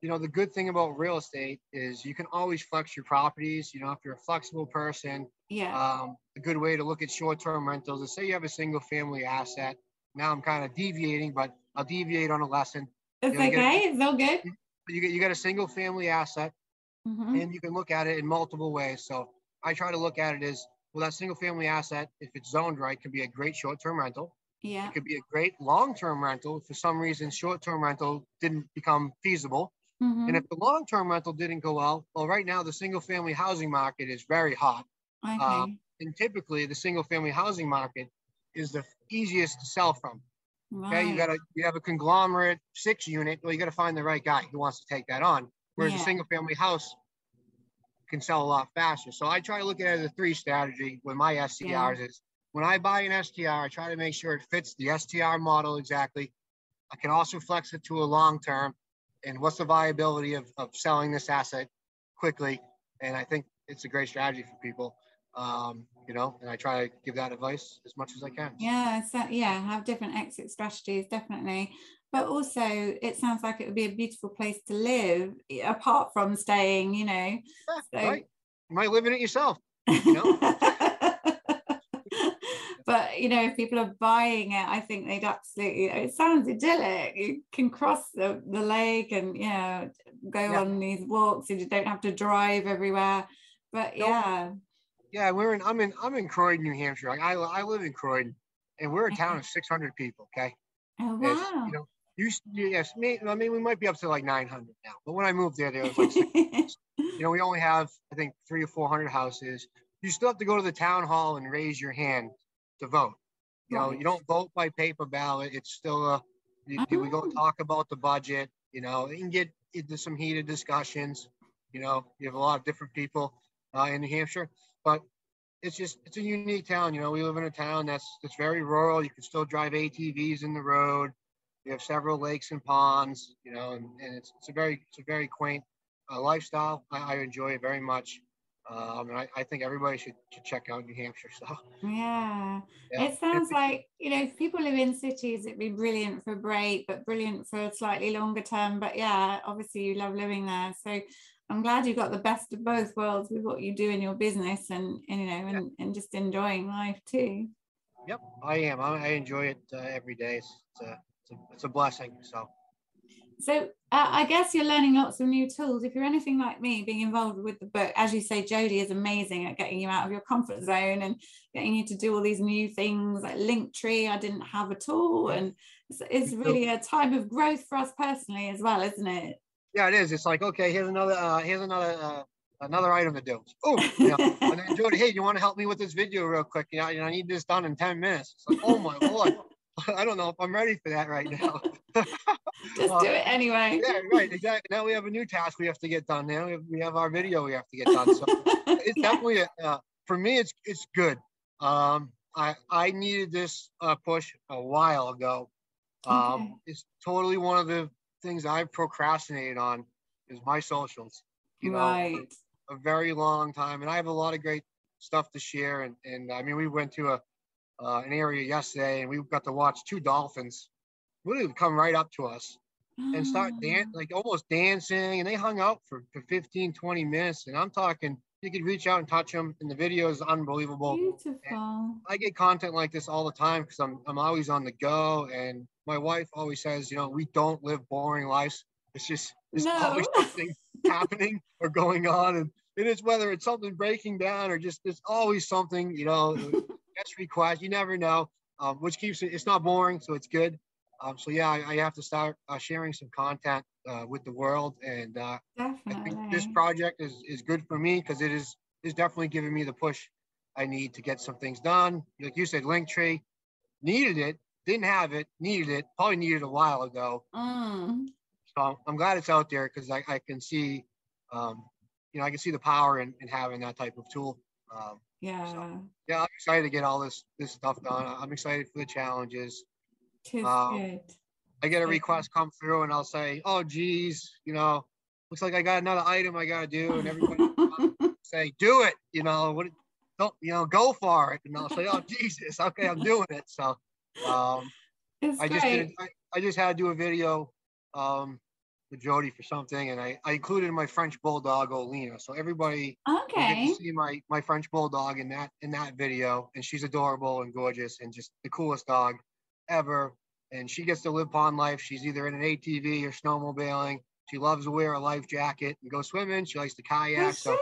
you know, the good thing about real estate is you can always flex your properties. You know, if you're a flexible person, yeah. um, a good way to look at short-term rentals is say you have a single family asset now I'm kind of deviating, but I'll deviate on a lesson. It's You know, get- okay. It's all good. You get you got a single family asset, Mhm. and you can look at it in multiple ways. So I try to look at it as well. That single family asset, if it's zoned right, can be a great short term rental. Yeah. It could be a great long term rental. if For some reason, short term rental didn't become feasible. Mhm. And if the long term rental didn't go well, well, right now the single family housing market is very hot. Okay. And typically, the single family housing market is the easiest to sell from. Okay, you got to you have a conglomerate six unit. Well, you got to find the right guy who wants to take that on. Whereas Yeah. a single family house can sell a lot faster. So I try to look at it as a three strategy with my STRs is when I buy an STR, I try to make sure it fits the STR model exactly. I can also flex it to a long term and what's the viability of, of selling this asset quickly. And I think it's a great strategy for people. Um, you know, and I try to give that advice as much as I can. Yeah, so yeah, have different exit strategies, definitely. But also, it sounds like it would be a beautiful place to live, apart from staying, you know. Yeah, So- right. You might live in it yourself. You know? <laughs> but you know, if people are buying it, I think they'd absolutely. It sounds idyllic. You can cross the, the lake and you know go Yeah. on these walks, and you don't have to drive everywhere. But yeah, Yeah, we're in. I'm in. I'm in Croydon, New Hampshire. Like I, I live in Croydon, and we're a town of 600 people. Okay. oh It's, wow. You know, used yes, me, I mean, we might be up to like 900 now. But when I moved there, there was like, <laughs> you know, we only have I think three or 400 houses. You still have to go to the town hall and raise your hand to vote. You know, Right. you don't vote by paper ballot. It's still a. You, you- we go Oh. talk about the budget. You know, you can get into some heated discussions. You know, you have a lot of different people uh, in New Hampshire, but it's just it's a unique town. You know, we live in a town that's that's very rural. You can still drive ATVs in the road. We have several lakes and ponds. You know, and, and it's it's a very it's a very quaint uh, lifestyle. I, I enjoy it very much. Um, and I, I think everybody should, should check out New Hampshire. So Yeah. yeah. It sounds like, you know, if people live in cities, it'd be brilliant for a break, but brilliant for a slightly longer term. But yeah, obviously you love living there. So I'm glad you got the best of both worlds with what you do in your business and, and you know, and, and just enjoying life too. Yep, I am. I, I enjoy it uh, every day. It's, it's a it's a it's a blessing. So So uh, I guess you're learning lots of new tools. If you're anything like me, being involved with the book, as you say, Jodie is amazing at getting you out of your comfort zone and getting you to do all these new things like Linktree. I didn't have at all, and it's, it's really a time of growth for us personally as well, isn't it? Yeah, it is. It's like okay, here's another uh, here's another uh, another item to do. Oh, <laughs> you know, and then Jody, hey, you want to help me with this video real quick? You know, you know, I need this done in ten minutes. It's like, oh my <laughs> lord, I don't know if I'm ready for that right now. <laughs> Just Uh, do it anyway. yeah, right, exactly. Now we have a new task we have to get done. Now we have, we have our video we have to get done. So it's definitely a, uh, for me it's it's good um i i needed this uh, push a while ago um Okay. it's totally one of the things i've procrastinated on is my socials you know right. a very long time. And i have a lot of great stuff to share. And and i mean we went to a uh, an area yesterday and we got to watch two dolphins really come right up to us and start <gasps> dan- like almost dancing. And they hung out for, for 15 20 minutes. And i'm talking you could reach out and touch them and the video is unbelievable Beautiful. i get content like this all the time because I'm, I'm always on the go and my wife always says you know we don't live boring lives it's just there's always No. something <laughs> happening or going on and it is whether it's something breaking down or just there's always something you know <laughs> guest request you never know um, which keeps it it's not boring so it's good um, so yeah I, I have to start uh, sharing some content uh, with the world and uh, I think this project is, is good for me because it is is definitely giving me the push I need to get some things done. Like you said, Linktree needed it, didn't have it, needed it, probably needed it a while ago. Mm, So I'm glad it's out there because I, I can see, um, you know, I can see the power in, in having that type of tool. Um, yeah. yeah, I'm excited to get all this this stuff done. I'm excited for the challenges. Um, good. I get a request come through and I'll say, oh, geez, you know, looks like I got another item I got to do. And everybody <laughs> say, do it, you know, what, don't, you know, go for it. And I'll say, oh, Jesus, okay, I'm doing it. So um, it's I just did, I, I just had to do a video um, with Jody for something. And I, I included my French Bulldog, Olina. So everybody Okay. see my, my French Bulldog in that, in that video. And she's adorable and gorgeous and just the coolest dog. ever. And she gets to live pond life. She's either in an ATV or snowmobiling. She loves to wear a life jacket and go swimming. She likes to kayak. So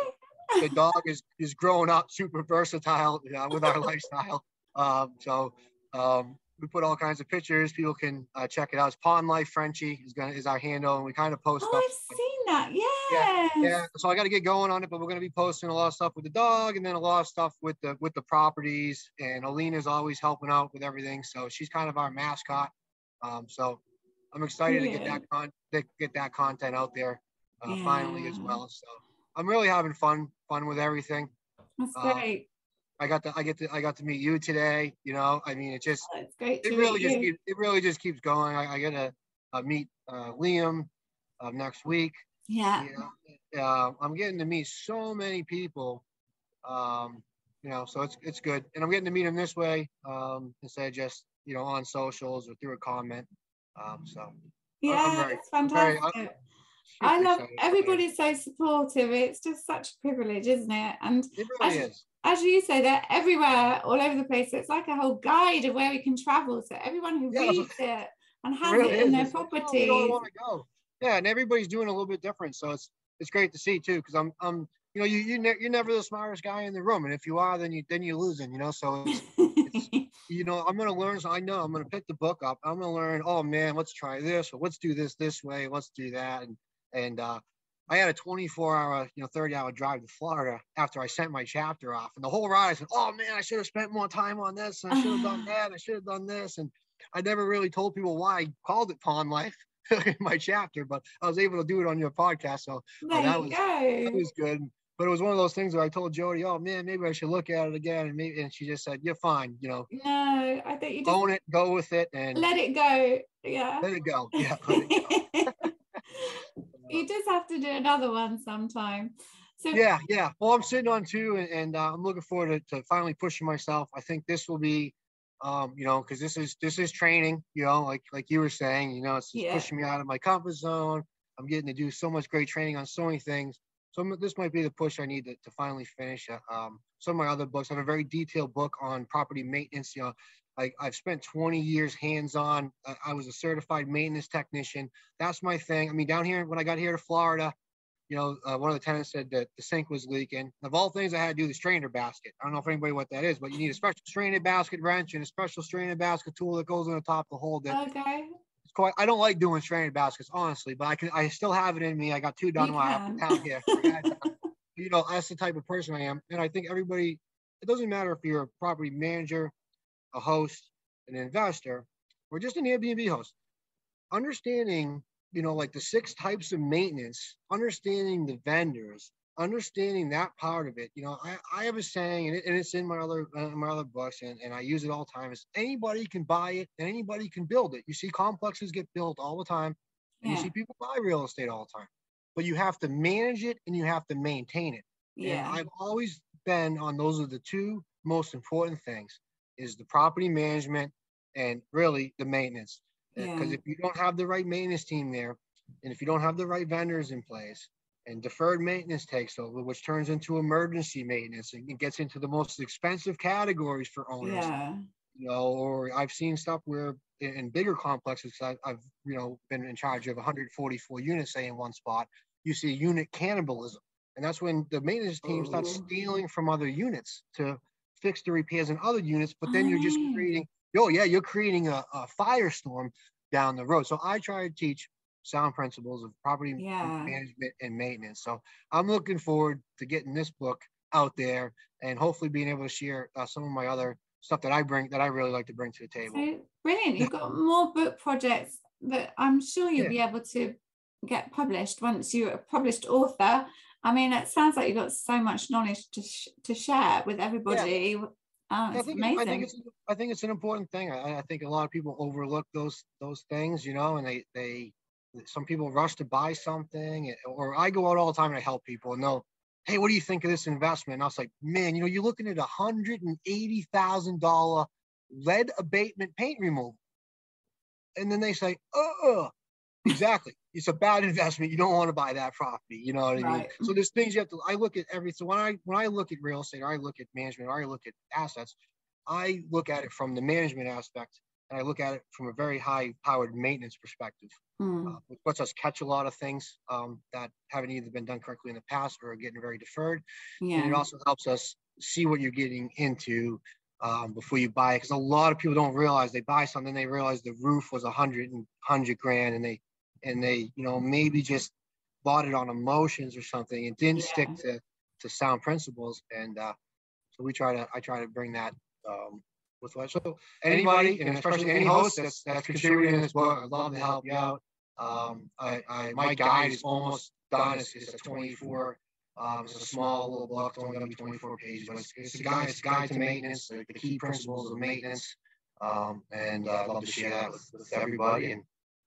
the dog is is growing up super versatile uh, with our <laughs> lifestyle. Um, so um, we put all kinds of pictures. People can uh, check it out. It's Pond Life Frenchie is gonna is our handle, and we kind of post. Oh, stuff. That. Yes. Yeah, yeah. So I got to get going on it, but we're gonna be posting a lot of stuff with the dog, and then a lot of stuff with the with the properties. And Alina's always helping out with everything, so she's kind of our mascot. Um, so I'm excited to get that con to get that content out there uh, finally as well. So I'm really having fun fun with everything. That's Uh, great. I got to I get to I got to meet you today. You know, I mean, it just That's great it really just keeps, it really just keeps going. I, I get to uh, meet uh, Liam uh, next week. Yeah. You know, uh, I'm getting to meet so many people. Um, you know, so it's it's good, and I'm getting to meet them this way um, instead of just you know on socials or through a comment. Um, so Yeah, very- it's very- fantastic. super I love everybody's so supportive. It's just such a privilege, isn't it? And It really As- as you say, they're everywhere, all over the place. So it's like a whole guide of where we can travel. So everyone who Yeah, reads it and has really it in is. their property. like, oh, where properties. do I want to go? Yeah, and everybody's doing a little bit different, so it's it's great to see too. Because I'm I'm you know you you ne- you're never the smartest guy in the room, and if you are, then you then you're losing. You know, so it's, <laughs> you know I'm gonna learn. So I know I'm gonna pick the book up. I'm gonna learn. Oh man, let's try this, or let's do this this way. Let's do that, and and uh, I had a 24 hour, you know, 30 hour drive to Florida after I sent my chapter off, and the whole ride I said, oh man, I should have spent more time on this, I should have done <sighs> that, I should have done this, and I never really told people why I called it Pond Life <laughs> in my chapter, but I was able to do it on your podcast, so there that was- that was good. But it was one of those things where I told Jody, oh man, maybe I should look at it again, and maybe, and she just said, you're fine, you know, no, I think you just own it, go with it, and let it go. Yeah. let it go. <laughs> Yeah, it go. <laughs> you just have to do another one sometime. So yeah, yeah. Well, I'm sitting on two, and, and uh, I'm looking forward to, to finally pushing myself. I think this will be, um, you know, because this is this is training. You know, like like you were saying, you know, it's just Yeah. pushing me out of my comfort zone. I'm getting to do so much great training on so many things. So this might be the push I need to, to finally finish. uh, Um, some of my other books. I have a very detailed book on property maintenance. You know, I, I've spent 20 years hands-on. I, I was a certified maintenance technician. That's my thing. I mean, down here when I got here to Florida, you know, uh, one of the tenants said that the sink was leaking. Of all things, I had to do the strainer basket. I don't know if anybody what that is, but you need a special strainer basket wrench and a special strainer basket tool that goes on the top to hold it. okay. It's quite. I don't like doing strainer baskets, honestly, but I can. I still have it in me. I got two done You while I was can. down here. I had to- <laughs> you know, that's the type of person I am, and I think everybody. It doesn't matter if you're a property manager, a host, an investor, or just an Airbnb host. Understanding, you know, like the six types of maintenance, understanding the vendors, understanding that part of it. You know, I, I have a saying, and, it, and it's in my other uh, my other books, and, and I use it all the time. Is anybody can buy it, and anybody can build it. You see complexes get built all the time, and you see people buy real estate all the time. But you have to manage it and you have to maintain it. And Yeah. I've always been on those are the two most important things is the property management and really the maintenance. Uh, because Yeah. if you don't have the right maintenance team there, and if you don't have the right vendors in place, and deferred maintenance takes over, which turns into emergency maintenance and it gets into the most expensive categories for owners. Yeah. You know, or I've seen stuff where in, bigger complexes, I, I've you know been in charge of 144 units, say in one spot. You see unit cannibalism, and that's when the maintenance team starts Oh. stealing from other units to fix the repairs in other units. But then you're just Oh. creating, oh yeah, you're creating a, a firestorm down the road. So I try to teach sound principles of property Yeah. management and maintenance. So I'm looking forward to getting this book out there and hopefully being able to share uh, some of my other stuff that I bring that I really like to bring to the table. So brilliant. You've got more book projects that I'm sure you'll Yeah. be able to get published once you're a published author. I mean, it sounds like you've got so much knowledge to sh- to share with everybody. Oh, I think amazing. I think it's I think it's an important thing. I, I think a lot of people overlook those those things, you know, and they they some people rush to buy something, eh, or I go out all the time and I help people, and they'll, hey, what do you think of this investment? And I was like, man, you know, you're looking at a hundred and eighty thousand dollar lead abatement paint removal, and then they say, oh, exactly, it's a bad investment. You don't want to buy that property. You know what I mean? Right. So there's things you have to. I look at every. So when I when I look at real estate, or I look at management, or I look at assets, I look at it from the management aspect and I look at it from a very high powered maintenance perspective, Mm. uh, which lets us catch a lot of things um, that haven't either been done correctly in the past or are getting very deferred. And it also helps us see what you're getting into um, before you buy it. Because a lot of people don't realize they buy something, they realize the roof was a hundred and hundred grand, and they and they you know maybe just bought it on emotions or something and didn't stick to to sound principles. And uh, so we try to I try to bring that um, with what so anybody and especially any host that's that's contributing in this book, I'd love to help you out. Um, I, I my guide is almost done. It's, it's a 24 um, it's a small little book, it's only gonna be twenty-four pages, but it's, it's a guide, it's a guide to maintenance, the, the key principles of maintenance. Um, and uh, I'd love to share that with, with everybody and,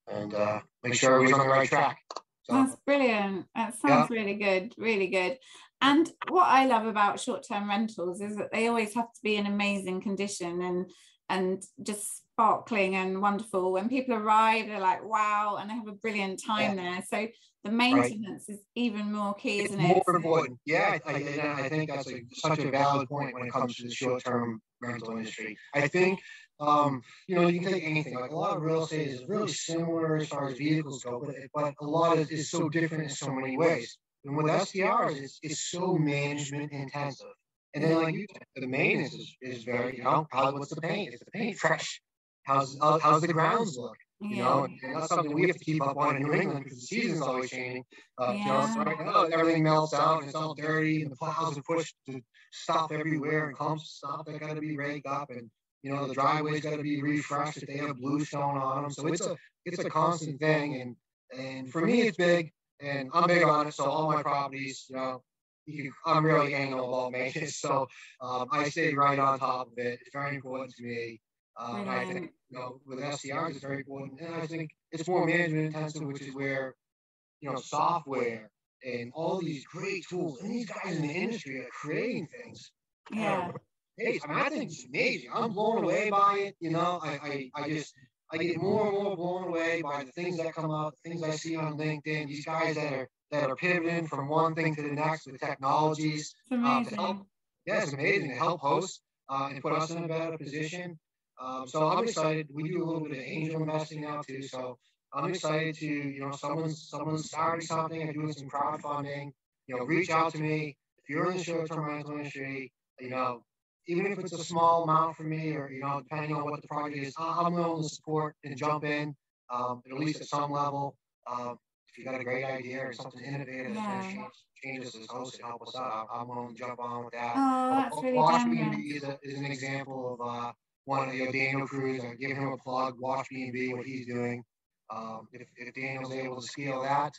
and, uh, make sure everybody's on the right track. So, That's brilliant. That sounds really good, really good. And what I love about short-term rentals is that they always have to be in amazing condition and and just sparkling and wonderful. When people arrive, they're like, wow, and they have a brilliant time there. So the maintenance is even more key, it's isn't it? more important. Yeah, I, I, I think that's a, such a valid point when it comes to the short-term rental industry. I think, um, you know, you can take anything, like a lot of real estate is really similar as far as vehicles go, but, but a lot is, is so different in so many ways. And with STRs, it's, it's so management intensive. And then like you said, the maintenance is, is very, you know, how, what's the paint? Is the paint fresh? How's, how- how's the grounds look? You know, and and that's something we have to keep up on in New England because the season's always changing. Uh, you know, so right now everything melts out and it's all dirty and the plows are pushed to stop everywhere and clumps stop that got to be raked up and you know the driveway's got to be refreshed if they have bluestone on them. So it's a it's a constant thing and and for me it's big and I'm big on it. So all my properties, you know, you, I'm really anal about maintenance. <laughs> So um, I stay right on top of it. It's very important to me. Um, I think you know, with STRs, it's very important. And I think it's more management intensive, which is where, you know, software and all these great tools and these guys in the industry are creating things. Yeah. Hey, I mean, I think it's amazing. I'm blown away by it. You know, I, I, I just, I get more and more blown away by the things that come out, things I see on LinkedIn, these guys that are, that are pivoting from one thing to the next with technologies. It's amazing. help- Yeah, it's amazing to help hosts uh, and put us in a better position. Um, so I'm excited. We do a little bit of angel investing now too. So I'm excited to, you know, someone's someone's starting something and doing some crowdfunding. You know, reach out to me if you're in the short-term rental industry. You know, even if it's a small amount for me, or you know, depending on what the project is, I'm willing to support and jump in, um, at least at some level. Um, if you got a great idea or something innovative Yeah. gonna change, change us as and help us out, I'm willing to jump on with that. Oh, that's really Wash. B&B is, a, is an example of uh, one of the Daniel Cruz. I give him a plug. Wash B&B, what he's doing. Um, if, if Daniel's able to scale that,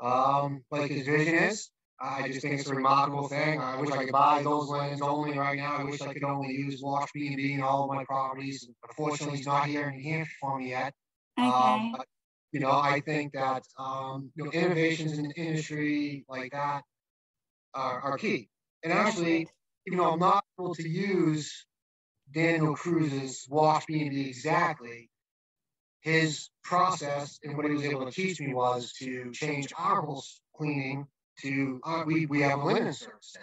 um, like his vision is, I just think it's a remarkable thing. I wish I could buy those lands only right now. I wish I could only use Wash B&B in all of my properties. Unfortunately, he's not here in New Hampshire for me yet. Okay. Um, but, you know, I think that um, you know innovations in the industry like that are, are key. And actually, even though I'm not able to use Daniel Cruz's wash B&B exactly, his process and what he was able to teach me was to change our whole cleaning to uh, we we have a linen service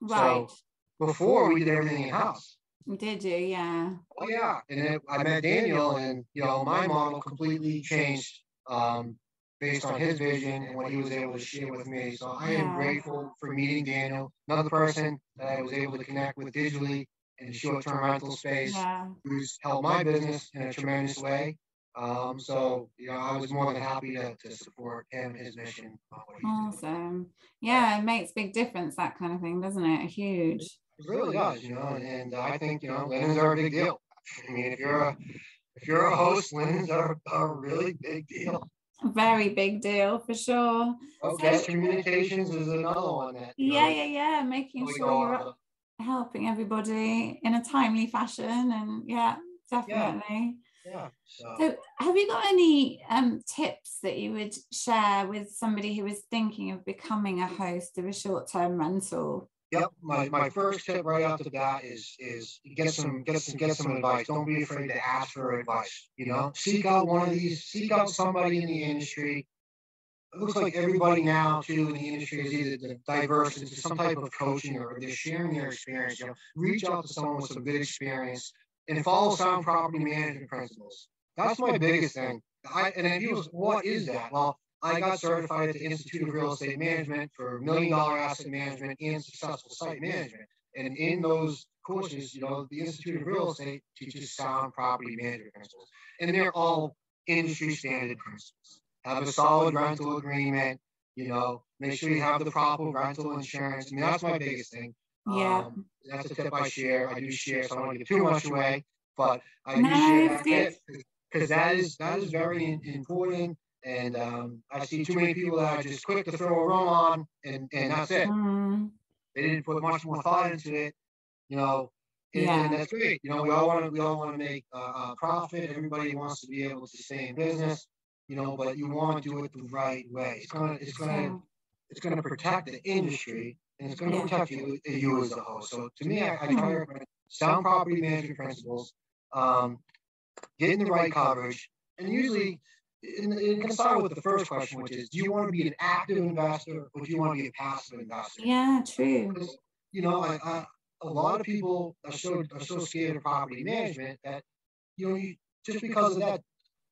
now. right. Before we did everything in house. Did you? Yeah. Oh yeah, and then I met Daniel, and you know my model completely changed um, based on his vision and what he was able to share with me. So I am Yeah. grateful for meeting Daniel, another person that I was able to connect with digitally in the short-term rental space, Yeah. who's helped my business in a tremendous way. Um, so you know I was more than happy to, to support him his mission. on what he's doing. Awesome. Yeah, it makes big difference, that kind of thing, doesn't it? Huge. It really does, you know, and, and I think, you know, linens are a big deal. I mean, if you're a, if you're a host, linens are, a really big deal. Very big deal for sure. Okay, communications is another one that. Yeah, know, yeah, yeah. Making sure you're helping everybody in a timely fashion. And yeah, definitely. the- Yeah, so, So, have you got any um, tips that you would share with somebody who is thinking of becoming a host of a short term rental? yep, my, my first tip right off the bat is, is get some, get some, get some advice. Don't be afraid to ask for advice, you know? Seek out one of these, seek out somebody in the industry. It looks like everybody now too in the industry is either diverse into some type of coaching or they're sharing their experience, you know? Reach out to someone with some good experience and follow sound property management principles. That's my biggest thing. I, and you was, what is that? Well, I got certified at the Institute of Real Estate Management for million dollar asset management and successful site management. And in those courses, you know, the Institute of Real Estate teaches sound property management principles. And they're all industry standard principles. Have a solid rental agreement, you know, make sure you have the proper rental insurance. I mean, that's my biggest thing. Yeah. Um, that's a tip I share. I do share, so I don't want to give too much away, but I do share because that is that is very important. And um, I see too many people that are just quick to throw a roll on and, and that's it. Mm. They didn't put much more thought into it, you know. And, yeah. and that's great. You know, we all want to we all want to make uh, a profit. Everybody wants to be able to stay in business, you know. But you want to do it the right way. It's gonna it's gonna it's gonna protect the industry and it's gonna yeah. protect you you as a host. So to me, I, I try to recommend sound property management principles, um, getting the right coverage, and usually and it can start with the first question, which is, do you want to be an active investor or do you want to be a passive investor? Yeah, true. Because, you know, I, I, a lot of people are so are so scared of property management that you know, you, just because of that,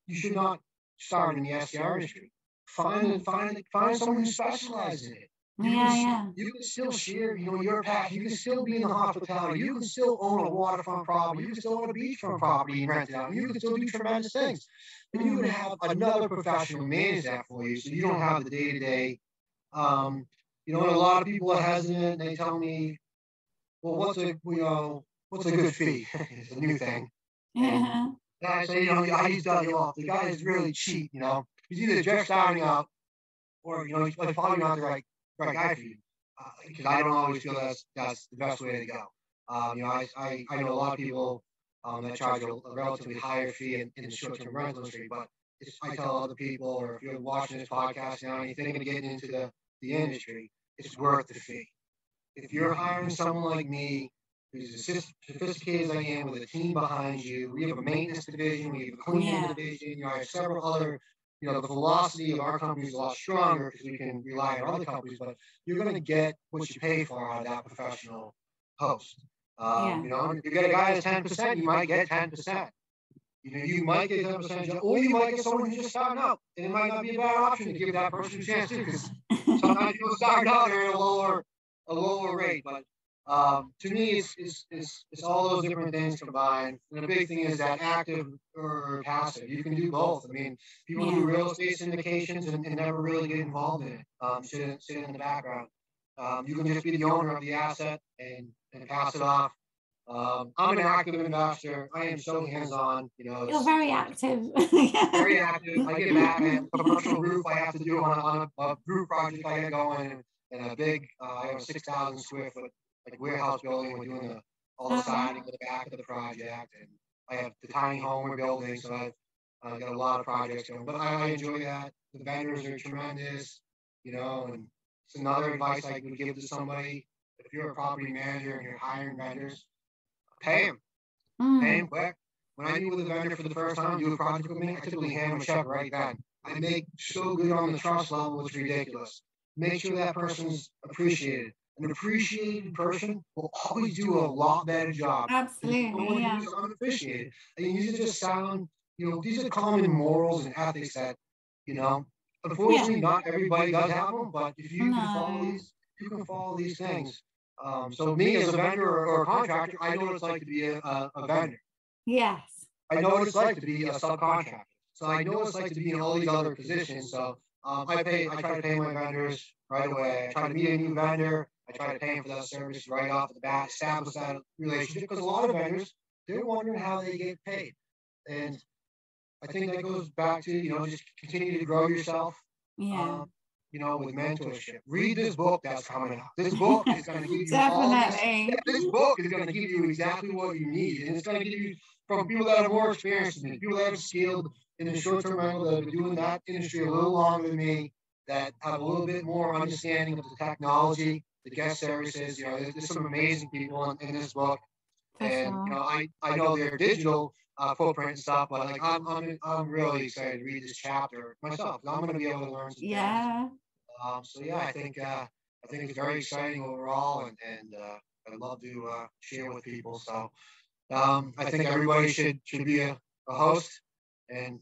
you should not start in the STR industry. Find find find someone who specializes in it. You yeah, can, yeah. You can still share, you know, your path. You can still be in the hospitality. You can still own a waterfront property. You can still own a beachfront property and rent it out. You can still do tremendous things. And you can have another professional manage that for you, so you don't have the day to day. Um, you know, a lot of people are hesitant. They tell me, "Well, what's a you know what's a good fee?" <laughs> it's a new thing. Yeah. And <laughs> I say, you know, I tell you off. The guy is really cheap. You know, he's either just starting up, or you know, he's probably not the right right guy for you. Because uh, I don't always feel that's that's the best way to go. Um, you know, I, I, I know a lot of people um, that charge a, a relatively higher fee in, in the short-term rental industry, but I tell other people, or if you're watching this podcast now and you're thinking of getting into the, the industry, it's worth the fee. If you're hiring someone like me, who's as sophisticated as I am, with a team behind you, we have a maintenance division, we have a cleaning yeah. division, you know, I have several other you know, the velocity of our company is a lot stronger because we can rely on other companies, but you're going to get what you pay for out of that professional host. Um, yeah. You know, if you get a guy that's 10%, you might get 10%. You know, you might get 10%, or you might get someone who's just starting out. And it might not be a bad option to give that person a chance too, because <laughs> sometimes people start out at a lower, a lower rate. But um, to me, it's, it's, it's, it's all those different things combined. And the big thing is that active or passive. You can do both. I mean, people yeah. do real estate syndications and, and, never really get involved in it, um, sit, sit in the background. Um, you can just be the owner of the asset and, and pass it off. Um, I'm an active investor. I am so hands-on. You know, you're very active. very active. I get back at a commercial roof. I have to do on a, on a, a roof project. I get going and a big. Uh, I have a six thousand square foot like warehouse building. We're doing the, all the uh-huh. siding at the back of the project, and I have the tiny home we're building. So I've uh, got a lot of projects going, but I, I enjoy that. The vendors are tremendous, you know, and it's another advice I would give to somebody. If you're a property manager and you're hiring vendors, pay them. Mm. Pay them quick. When I meet with a vendor for the first time, do a project with me, I typically hand them a check right then. I make so good on the trust level, it's ridiculous. Make sure that person's appreciated an appreciated person will always do a lot better job. Absolutely. Yeah. Who's unappreciated. And these are just sound, you know, these are common morals and ethics that, you know, unfortunately yeah. not everybody does have them, but if you no. can follow these, you can follow these things. Um, so me as a vendor or, or, a contractor, I know what it's like to be a, a, a vendor. Yes. I know what it's like to be a subcontractor. So I know what it's like to be in all these other positions. So um, I pay, I try to pay my vendors right away. I try to meet a new vendor. I try to pay them for that service right off the bat, establish that relationship because a lot of vendors they're wondering how they get paid, and I think that goes back to you know just continue to grow yourself. Yeah. Um, you know, with mentorship. Read this book that's coming out. This book is going to give you all this. This book is going to give you exactly what you need, and it's going to give you from people that are more experienced than me, people that are skilled in the short-term rental that have been doing that industry a little longer than me, that have a little bit more understanding of the technology, the guest services. You know, there's, there's some amazing people in, in this book, and you know, I I know their digital uh, footprint and stuff, but like I'm I'm I'm really excited to read this chapter myself. I'm going to be able to learn. Some yeah. Um, so yeah, I think uh, I think it's very exciting overall, and and uh, I'd love to uh, share with people. So um, I think everybody should should be a, a host and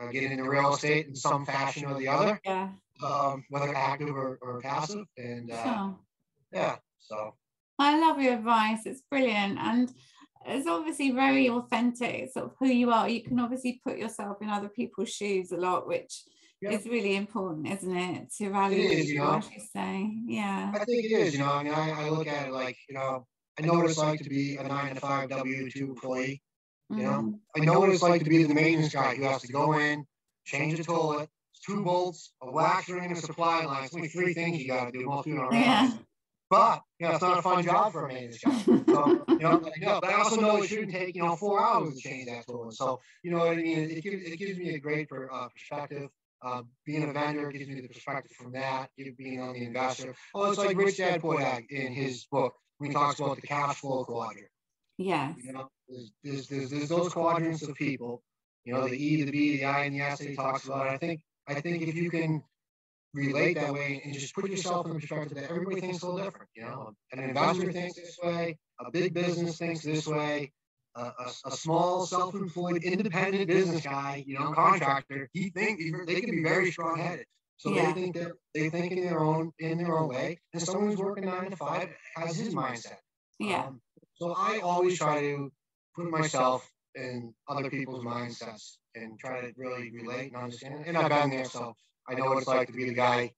uh, get into real estate in some fashion or the other. Yeah. Um, whether active or, or passive, and uh, Sure. yeah. So I love your advice. It's brilliant. And it's obviously very authentic, sort of who you are. You can obviously put yourself in other people's shoes a lot, which is really important, isn't it? To value It who is, you know. as you say. Yeah. I think it is. You know, I mean, I, I look at it like you know, I know what it's like to be a nine to five W two employee. You know, Mm. I know what it's like to be the maintenance guy who has to go in, change a toilet, two bolts, a wax ring, and a supply line. It's only three things you got to do. Most people don't Yeah. But you know, it's not a fun job for a maintenance. <laughs> So, you know, I know, but I also know it shouldn't take you know four hours to change that toilet. So you know what I mean. It gives it gives me a great per, uh, perspective. Uh, being a vendor gives me the perspective from that. you Being on the investor, oh, it's like Rich Dad Poor Dad in his book when he talks about the cash flow quadrant. Yeah. You know, there's, there's, there's, there's those quadrants of people. You know, the E, the B, the I, and the S that he talks about. I think I think if you can relate that way and just put yourself in the perspective that everybody thinks a little different. You know, an investor thinks this way, a big business thinks this way, a, a, a small self-employed independent business guy, you know, contractor, he think they can be very strong-headed. So Yeah. they think that they think in their own in their own way, and someone who's working nine to five has his mindset. Yeah. Um, so I always try to put myself in other people's mindsets and try to really relate and understand. And I've been there, so I know what it's like to be the guy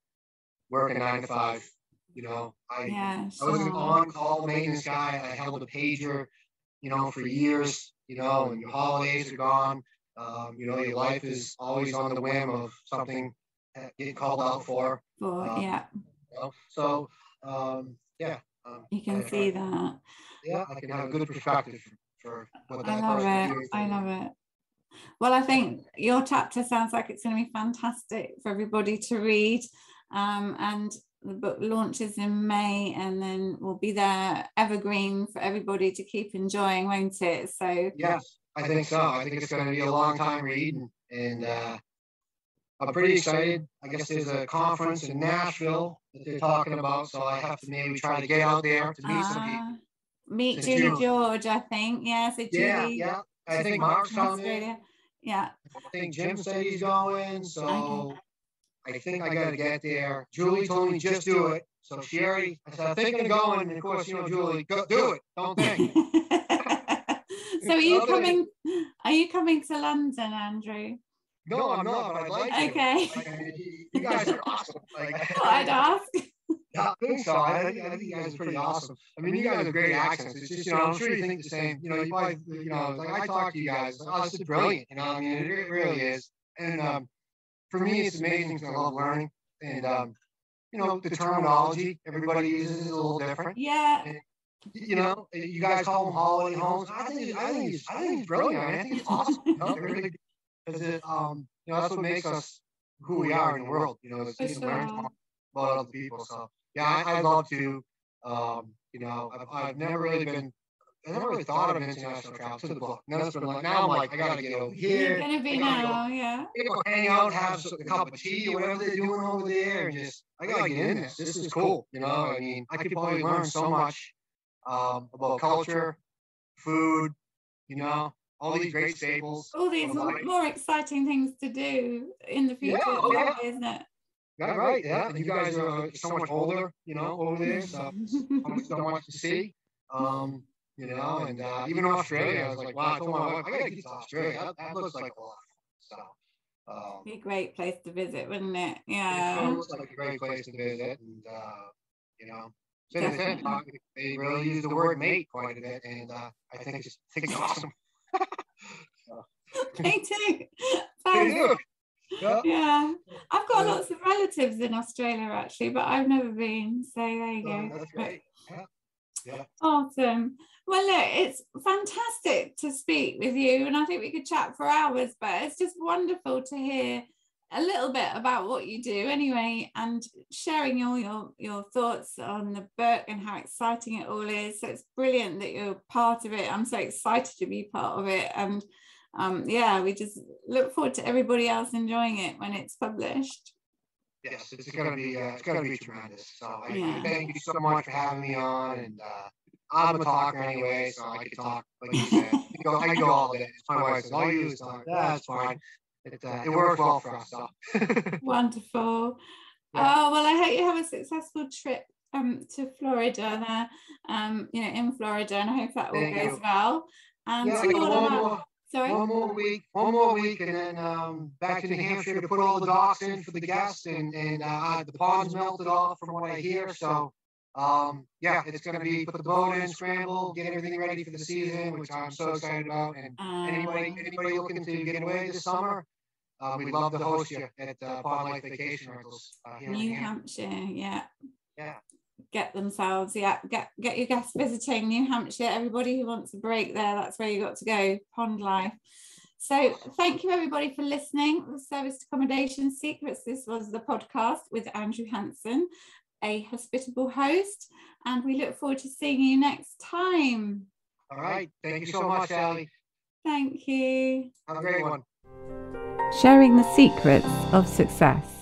working nine to five. You know, I Yeah. I was an on-call maintenance guy. I held a pager, you know, for years. You know, and your holidays are gone. Um, you know, your life is always on the whim of something uh, getting called out for. For, um, yeah. You know? So, um, yeah. Um, You can I- see I- that. yeah, I can have a good perspective for what I that love person it. is. I love it. Well, I think your chapter sounds like it's going to be fantastic for everybody to read. Um, and the book launches in May, and then we'll be there evergreen for everybody to keep enjoying, won't it? So, Yes, I think so. I think it's going to be a long time read, and, and uh, I'm pretty excited. I guess there's a conference in Nashville that they're talking about, so I have to maybe try to get out there to meet some people. uh, meet Julie. George, I think. Yeah, so Julie. Yeah, yeah. I think Mark's coming. Yeah. I think Jim said he's going, so I think I got to get there. Julie told me just do it. So Sherry, I said, I'm thinking of going, and of course, you know, Julie, go do it. Don't <laughs> think. so are you Okay. coming are you coming to london andrew No, I'm not, but I'd like to. Okay. Like, you- you guys are awesome. Like, <laughs> i'd ask <laughs> Yeah, I think so. I think, I think you guys are pretty awesome. I mean, you guys have great accents. It's just, you know, I'm sure you think the same. You know, you probably, you know, like I talk to you guys, oh, this is brilliant. You know, I mean, it, really is. And um, for me, it's amazing because I love learning. And, um, you know, the terminology everybody uses is a little different. yeah You know, you guys call them holiday homes. I think, I think, it's, I think it's brilliant. I think it's awesome. You know, really, because it, um, you know, that's what makes us who we are in the world. You know, is For to learn sure. About other people. So yeah, I, I'd love to. Um, you know, I've, I've never really been. I never really thought of international travel to the book. Now it's been like now I'm like I gotta get over you're here. gonna be I gotta go- now yeah You know, hang out, have a cup of tea or whatever they're doing over there, and just I gotta get in this. This is cool. You know, I mean, I could probably learn so much um, about culture, food. You know, all these great staples. all these more, more exciting things to do in the future Yeah, oh, yeah. isn't it Yeah, right. Yeah, and you guys are uh, so much older. You know, over there, <laughs> so much so much to see. Um, you know, and uh, even Australia, I was like, wow, I told my wife, I gotta get to Australia. That, that looks like a lot. So, um, be a great place to visit wouldn't it Yeah. it yeah looks like a great place to visit, and uh, you know, same thing. Definitely. They really use the word mate quite a bit, and uh, I think it's, I think it's awesome. <laughs> <laughs> they do They Sounds- do. Yeah. yeah i've got Yeah. lots of relatives in australia actually but i've never been so there you Oh, go But- Yeah. Yeah. Awesome. Well, look, it's fantastic to speak with you, and I think we could chat for hours, but it's just wonderful to hear a little bit about what you do anyway and sharing all your, your thoughts on the book and how exciting it all is. So it's brilliant that you're part of it. I'm so excited to be part of it. And um, yeah, we just look forward to everybody else enjoying it when it's published. yes, it's gonna be uh, it's gonna be tremendous. So I, Yeah. thank you so much for having me on, and uh, I'm a talker anyway, so I can talk. Like you said, I go, I go all day. My wife says, all you do is talk. That's fine. It, uh, it works well for us. So. <laughs> Wonderful. Yeah. Oh well, I hope you have a successful trip um, to Florida there. Um, you know, in Florida, and I hope that all goes well. And yeah, one, more, sorry? one more week, one more week, and then um, back to New Hampshire to put all the docks in for the guests, and and uh, the ponds melted off from what I hear. So um, yeah, it's going to be put the boat in, scramble, get everything ready for the season, which I'm so excited about. And um, anybody, anybody looking to get away this summer, uh, we'd love to host you at uh, Pond Life Vacation Rentals uh, here New Hampshire. Yeah. Yeah. Get themselves, yeah. Get get your guests visiting New Hampshire. Everybody who wants a break there, that's where you got to go. Pond Life. So thank you everybody for listening. The Service Accommodation Secrets. This was the podcast with Andrew Hanson a hospitable host, and we look forward to seeing you next time. All right. Thank you so much, Sally. Thank you. Have a great one. Sharing the secrets of success.